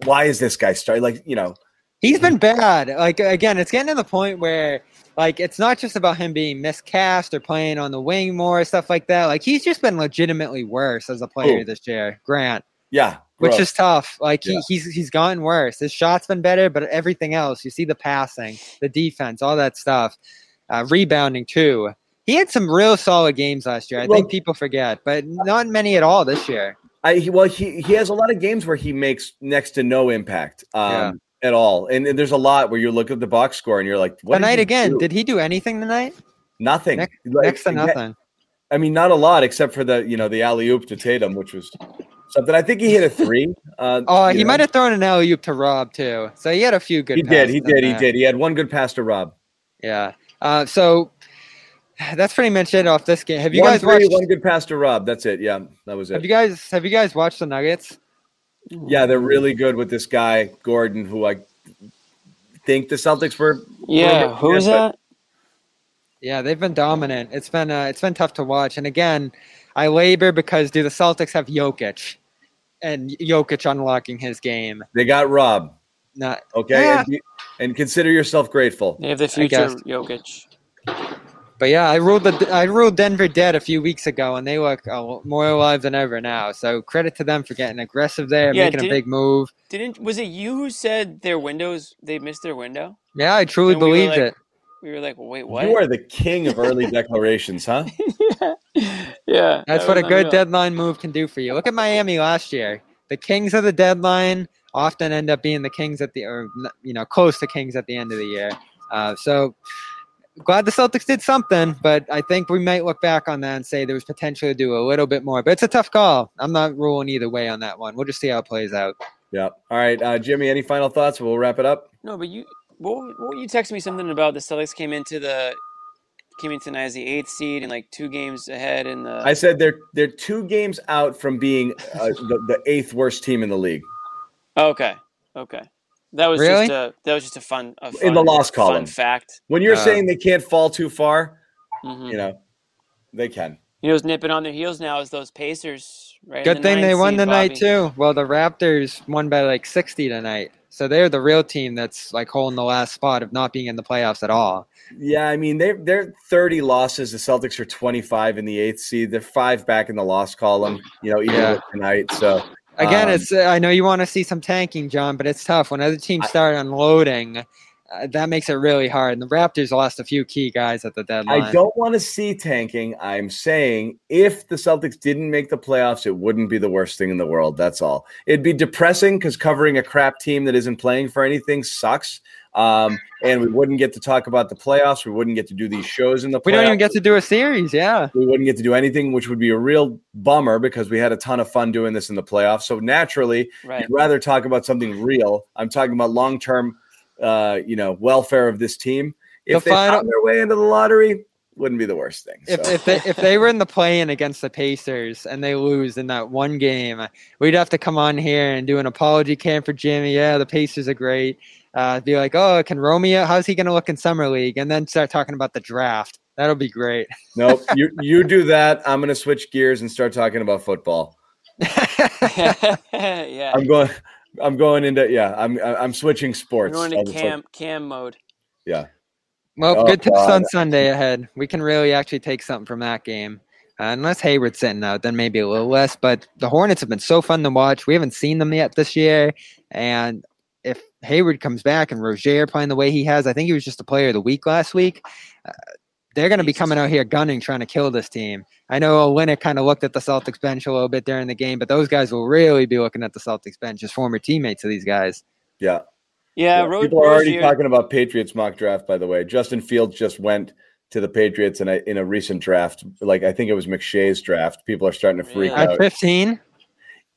why is this guy starting? Like, you know, He's been bad. Like again, it's getting to the point where like it's not just about him being miscast or playing on the wing more stuff like that. Like he's just been legitimately worse as a player Who? this year. Grant, yeah. which is tough. Like he, Yeah. he's he's gotten worse. His shot's been better, but everything else, you see the passing, the defense, all that stuff, uh, rebounding too. He had some real solid games last year. I Well- think people forget, but not many at all this year. I he, well, he he has a lot of games where he makes next to no impact um, Yeah. at all, and, and there's a lot where you look at the box score and you're like, what tonight he again, do? did he do anything tonight? nothing, Next, Like, next to nothing. I mean, not a lot except for the you know the alley oop to Tatum, which was something. I think he hit a three. Uh, Oh, he know. might have thrown an alley oop to Rob too. So he had a few good. He did. He did. He did. He had one good pass to Rob. Yeah. Uh, so that's pretty much it off this game. Have you one guys three, watched? one good pass to Rob. That's it. Yeah, that was it. Have it. you guys have you guys watched the Nuggets? Yeah, they're really good with this guy Gordon, who I think the Celtics were. Yeah, who was but- that? Yeah, they've been dominant. It's been uh, it's been tough to watch. And again, I labor because do the Celtics have Jokic, and Jokic unlocking his game? They got Rob. Not Okay, Yeah. and, and consider yourself grateful. They have the future. Jokic. But yeah, I ruled the I ruled Denver dead a few weeks ago, and they look uh, more alive than ever now. So credit to them for getting aggressive there, Yeah, making a big move. Didn't was it you who said their windows they missed their window? Yeah, I truly And we believed like- it. We were like, wait, what? You are the king of early declarations, huh? yeah, yeah, That's that what a good unreal. deadline move can do for you. Look at Miami last year. The kings of the deadline often end up being the kings at the, or you know, close to kings at the end of the year. Uh, so glad the Celtics did something, but I think we might look back on that and say there was potential to do a little bit more. But it's a tough call. I'm not ruling either way on that one. We'll just see how it plays out. Yeah. All right, uh, Jimmy. Any final thoughts? We'll wrap it up. No, but you what, what you texted me something about the Celtics came into the came in tonight as the eighth seed and like two games ahead in the I said they're they're two games out from being uh, the, the eighth worst team in the league. Okay. Okay. That was Really? just a that was just a fun, a In the fun- loss fun column. fact. When you're Uh, saying they can't fall too far, Mhm. you know, they can. You know, who's nipping on their heels now is those Pacers. Right. Good the thing they won seed, tonight Bobby. too. Well, the Raptors won by like 60 tonight. So they're the real team that's like holding the last spot of not being in the playoffs at all. Yeah, I mean they're they're 30 losses. The Celtics are 25 in the eighth seed. They're five back in the loss column. You know, even Yeah. with tonight. So Again, um, it's uh, I know you want to see some tanking, John, but it's tough when other teams I- start unloading. Uh, that makes it really hard. And the Raptors lost a few key guys at the deadline. I don't want to see tanking. I'm saying if the Celtics didn't make the playoffs, it wouldn't be the worst thing in the world. That's all. It'd be depressing because covering a crap team that isn't playing for anything sucks. Um, and we wouldn't get to talk about the playoffs. We wouldn't get to do these shows in the playoffs. We don't even get to do a series. Yeah. we wouldn't get to do anything, which would be a real bummer because we had a ton of fun doing this in the playoffs. So naturally, Right. I'd rather talk about something real. I'm talking about long term, uh, you know, welfare of this team. If The they final- found their way into the lottery, wouldn't be the worst thing. If, So, if they if they were in the play-in against the Pacers and they lose in that one game, we'd have to come on here and do an apology camp for Jimmy. Yeah, the Pacers are great. Uh, be like, oh, can Romeo? How's he going to look in summer league? And then start talking about the draft. That'll be great. nope, you you do that. I'm going to switch gears and start talking about football. yeah. I'm going. I'm going into yeah. I'm I'm switching We're sports. going I'll to just- cam cam mode. Yeah. Well, Oh, good tips God. on Sunday ahead. We can really actually take something from that game. Uh, unless Hayward's sitting out, then maybe a little less. But the Hornets have been so fun to watch. We haven't seen them yet this year. And if Hayward comes back and Rozier playing the way he has, I think he was just a player of the week last week. Uh, they're going to be coming out here gunning, trying to kill this team. I know Olynyk kind of looked at the Celtics bench a little bit during the game, but those guys will really be looking at the Celtics bench as former teammates of these guys. Yeah. Yeah, Yeah, Ro- People are already Rozier- talking about Patriots mock draft. By the way, Justin Fields just went to the Patriots in a in a recent draft. Like I think it was McShay's draft. People are starting to freak Really? At out. 15,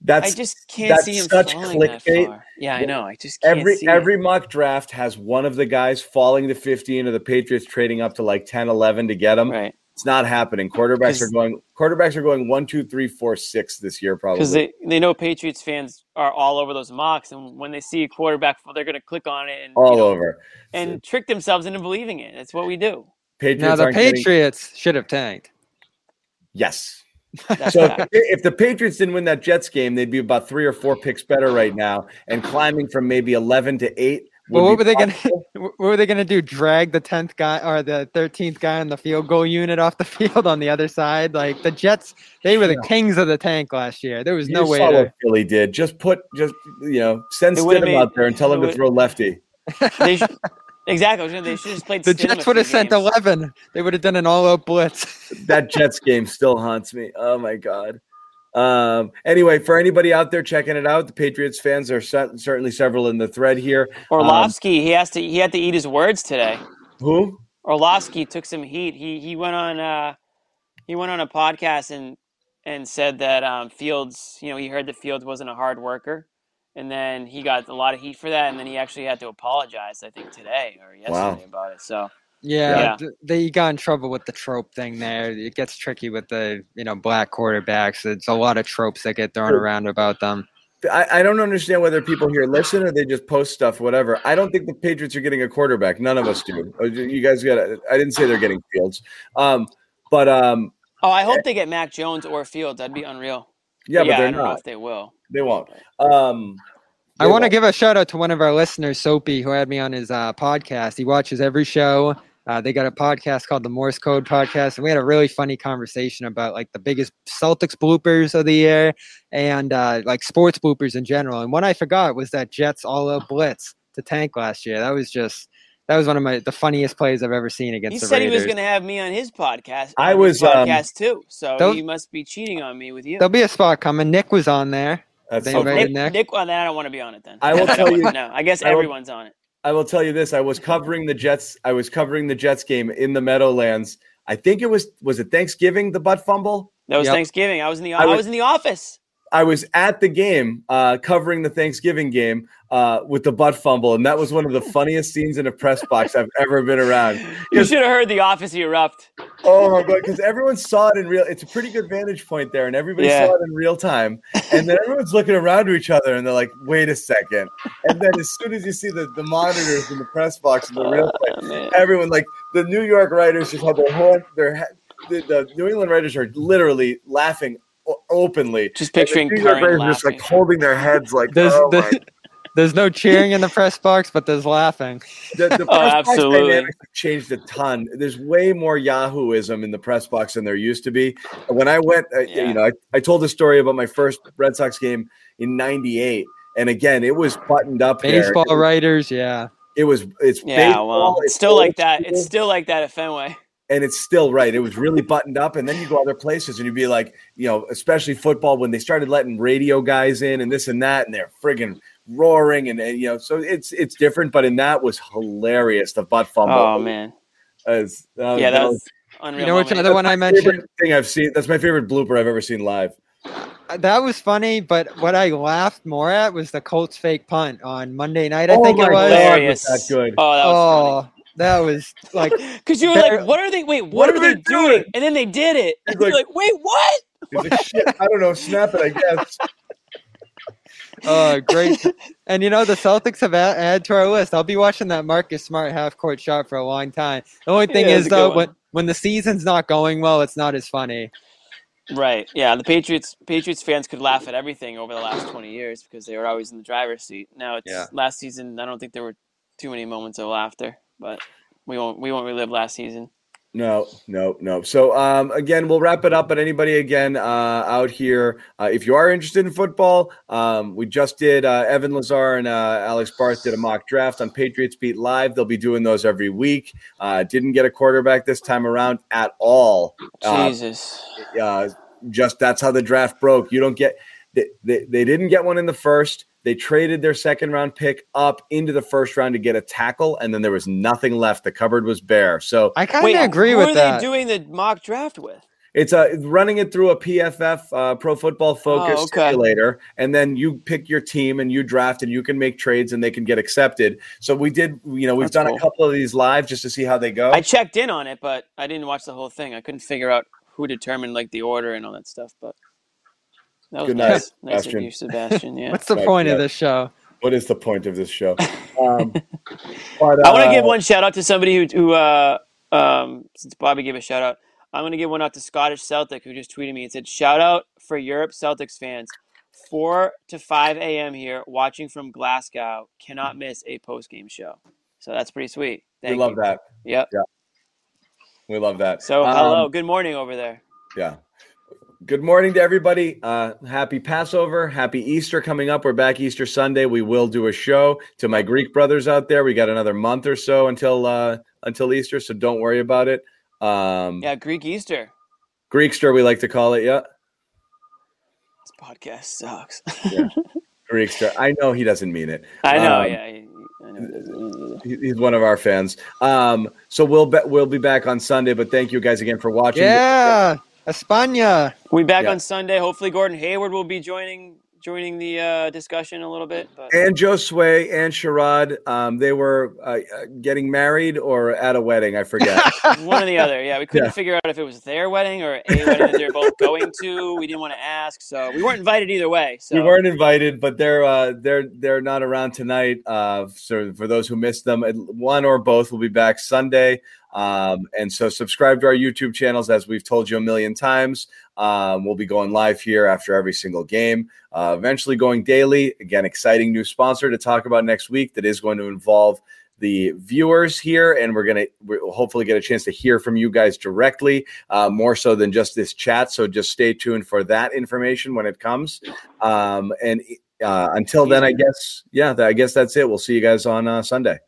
That's I just can't that's see him such falling that clickbait. far. Yeah, I know. I just can't every see every it. mock draft has one of the guys falling to 15 or the Patriots trading up to like 10, 11 to get him. right It's not happening. Quarterbacks are going. Quarterbacks are going one, two, three, four, six this year probably. because they they know Patriots fans are all over those mocks, and when they see a quarterback, they're going to click on it and you all know, over. and trick themselves into believing it. That's what we do. Patriots now the aren't getting- Patriots should have tanked. yes. That's So if, if the Patriots didn't win that Jets game, they'd be about three or four picks better right now, and climbing from maybe 11 to eight. Well, what be were they gonna what were they gonna do? Drag the tenth guy or the thirteenth guy on the field goal unit off the field on the other side? Like the Jets, they were the Yeah. kings of the tank last year. There was You no way. saw To, what Philly did. Just put, just you know, send It Stidham out there and tell him to would- throw lefty. They sh- exactly. I was gonna- They should just played. the Jets would have few sent games. eleven. They would have done an all-out blitz. that Jets game still haunts me. Oh my god. Um, anyway, for anybody out there checking it out, the Patriots fans are cer- certainly several in the thread here. Orlovsky, he has to. He had to eat his words today. Who? Orlovsky took some heat. He he went on uh he went on a podcast and and said that um, Fields, you know, he heard that Fields wasn't a hard worker, and then he got a lot of heat for that, and then he actually had to apologize, I think, today or yesterday Wow. about it. So Yeah, Yeah. th- they got in trouble with the trope thing there. It gets tricky with the you know black quarterbacks. It's a lot of tropes that get thrown around about them. I, I don't understand whether people here listen or they just post stuff, whatever. I don't think the Patriots are getting a quarterback. None of us do. Uh, You guys got. I didn't say they're getting Fields, um, but um, oh, I hope they get Mac Jones or Fields. That'd be unreal. yeah, but I they're don't know if they will. They won't. Um, I want to give a shout out to one of our listeners, Soapy, who had me on his uh, podcast. He watches every show. Uh, they got a podcast called the Morse Code Podcast, and we had a really funny conversation about like the biggest Celtics bloopers of the year and uh, like sports bloopers in general. And one I forgot was that Jets all-out blitz to tank last year. That was just that was one of my the funniest plays I've ever seen against He the said he was going to have me on his podcast. I on was, his um, podcast too. So Those- he must be cheating on me with you. There'll be a spot coming. Nick was on there. That's so. Nick, Nick? Nick, well, then I don't want to be on it then. I will tell you- No, I guess I will- everyone's on it. I will tell you this: I was covering the Jets. I was covering the Jets game in the Meadowlands. I think it was was it Thanksgiving the butt fumble. That was Yep. Thanksgiving. I was in the I I was- was in the office. I was at the game uh, covering the Thanksgiving game uh, with the butt fumble, and that was one of the funniest scenes in a press box I've ever been around. You should have heard the office erupt. oh my god, because everyone saw it in real. It's a pretty good vantage point there, and everybody Yeah. saw it in real time. And then everyone's looking around to each other, and they're like, "Wait a second. And then as soon as you see the, the monitors in the press box in the real time, Oh, everyone like the New York writers just had their horn, their he- the, the New England writers are literally laughing openly. Just And the picturing New York just like holding their heads like There's oh my. the, there's no cheering in the press box, but there's laughing. The, the press Oh, box absolutely. dynamics changed a ton. There's way more Yahooism in the press box than there used to be. When I went, uh, Yeah. you know, I, I told the story about my first Red Sox game in '98, and again, it was buttoned up. Baseball It, writers, yeah. it was it's Yeah, baseball, well, it's still like that. school. It's still like that at Fenway. And it's still right. It was really buttoned up, and then you go other places, and you'd be like, you know, especially football when they started letting radio guys in and this and that, and they're friggin' roaring, and, and you know, so it's it's different. But in that was hilarious. The butt fumble. Oh man, As- uh, yeah, that was unreal. You know which moment. other one I mentioned? thing I've seen. That's my favorite blooper I've ever seen live. Uh, That was funny, but what I laughed more at was the Colts fake punt on Monday night. I Oh think my it was. God. hilarious. was that good. Oh, that was Oh, that was like Because you were like, "What are they? Wait, what, What are, are they, they doing? doing? And then they did it. He's And you're like- like, "Wait, what?" He's Shit, I don't know, snap it, I guess. uh great. and you know the Celtics have a- added to our list. I'll be watching that Marcus Smart half court shot for a long time. The only thing Yeah, is that's a good though, when when the season's not going well, it's not as funny. Right. Yeah. The Patriots Patriots fans could laugh at everything over the last twenty years because they were always in the driver's seat. Now it's Yeah. last season. I don't think there were too many moments of laughter, but we won't we won't relive last season. No, no, no. So um, again, we'll wrap it up. But anybody again uh, out here, uh, if you are interested in football, um, we just did uh, Evan Lazar and uh, Alex Barth did a mock draft on Patriots Beat Live. They'll be doing those every week. Uh, didn't get a quarterback this time around at all. Uh, Jesus. uh, just that's how the draft broke. You don't get they, they, they didn't get one in the first. They traded their second round pick up into the first round to get a tackle, and then there was nothing left. The cupboard was bare. So I kind of agree with that. Who are they doing the mock draft with? it's a running it through a PFF uh, Pro Football Focus Oh, okay. simulator, and then you pick your team and you draft, and you can make trades, and they can get accepted. So we did, you know, we've That's done cool. a couple of these live just to see how they go. I checked in on it, but I didn't watch the whole thing. I couldn't figure out who determined like the order and all that stuff. But that was Good night, nice. Nice of Sebastian. you, Sebastian. Yeah. What's the Right, point yeah. of this show? what is the point of this show? Um, but, I want to uh, give one shout out to somebody who, who uh, um, since Bobby gave a shout out, I'm going to give one out to Scottish Celtic who just tweeted me and said, "Shout out for Europe Celtics fans, 4 to 5 a.m. here, watching from Glasgow. Cannot miss a post game show." So that's pretty sweet. We love you. that. Yep. We love that. So Um, hello, good morning over there. Yeah. Good morning to everybody. Uh, happy Passover. Happy Easter coming up. We're back Easter Sunday. We will do a show to my Greek brothers out there. We got another month or so until uh, until Easter, so don't worry about it. Um, Yeah, Greek Easter. Greekster, we like to call it. Yeah, This podcast sucks. Greekster. I know he doesn't mean it. I know. Um, yeah, I I know. it doesn't mean either. He- He's one of our fans. Um, so we'll be, we'll be back on Sunday. But thank you guys again for watching. Yeah, España. We'll be back Yeah. on Sunday. Hopefully, Gordon Hayward will be joining joining the uh, discussion a little bit. But And Josue and Sherrod, um, they were uh, uh, getting married or at a wedding. I forget. one or the other. Yeah, we couldn't Yeah. figure out if it was their wedding or a wedding that they're both going to. We didn't want to ask, so we weren't invited either way. So We weren't invited, but they're uh, they're they're not around tonight. Uh, so for those who missed them, uh, one or both will be back Sunday. Um, and so subscribe to our YouTube channels, as we've told you a million times. Um, we'll be going live here after every single game. Uh, eventually going daily. Again, exciting new sponsor to talk about next week that is going to involve the viewers here, and we're gonna we'll hopefully get a chance to hear from you guys directly, uh, more so than just this chat. So just stay tuned for that information when it comes. Um, and uh, until then, I guess, yeah, I guess that's it. We'll see you guys on uh, Sunday.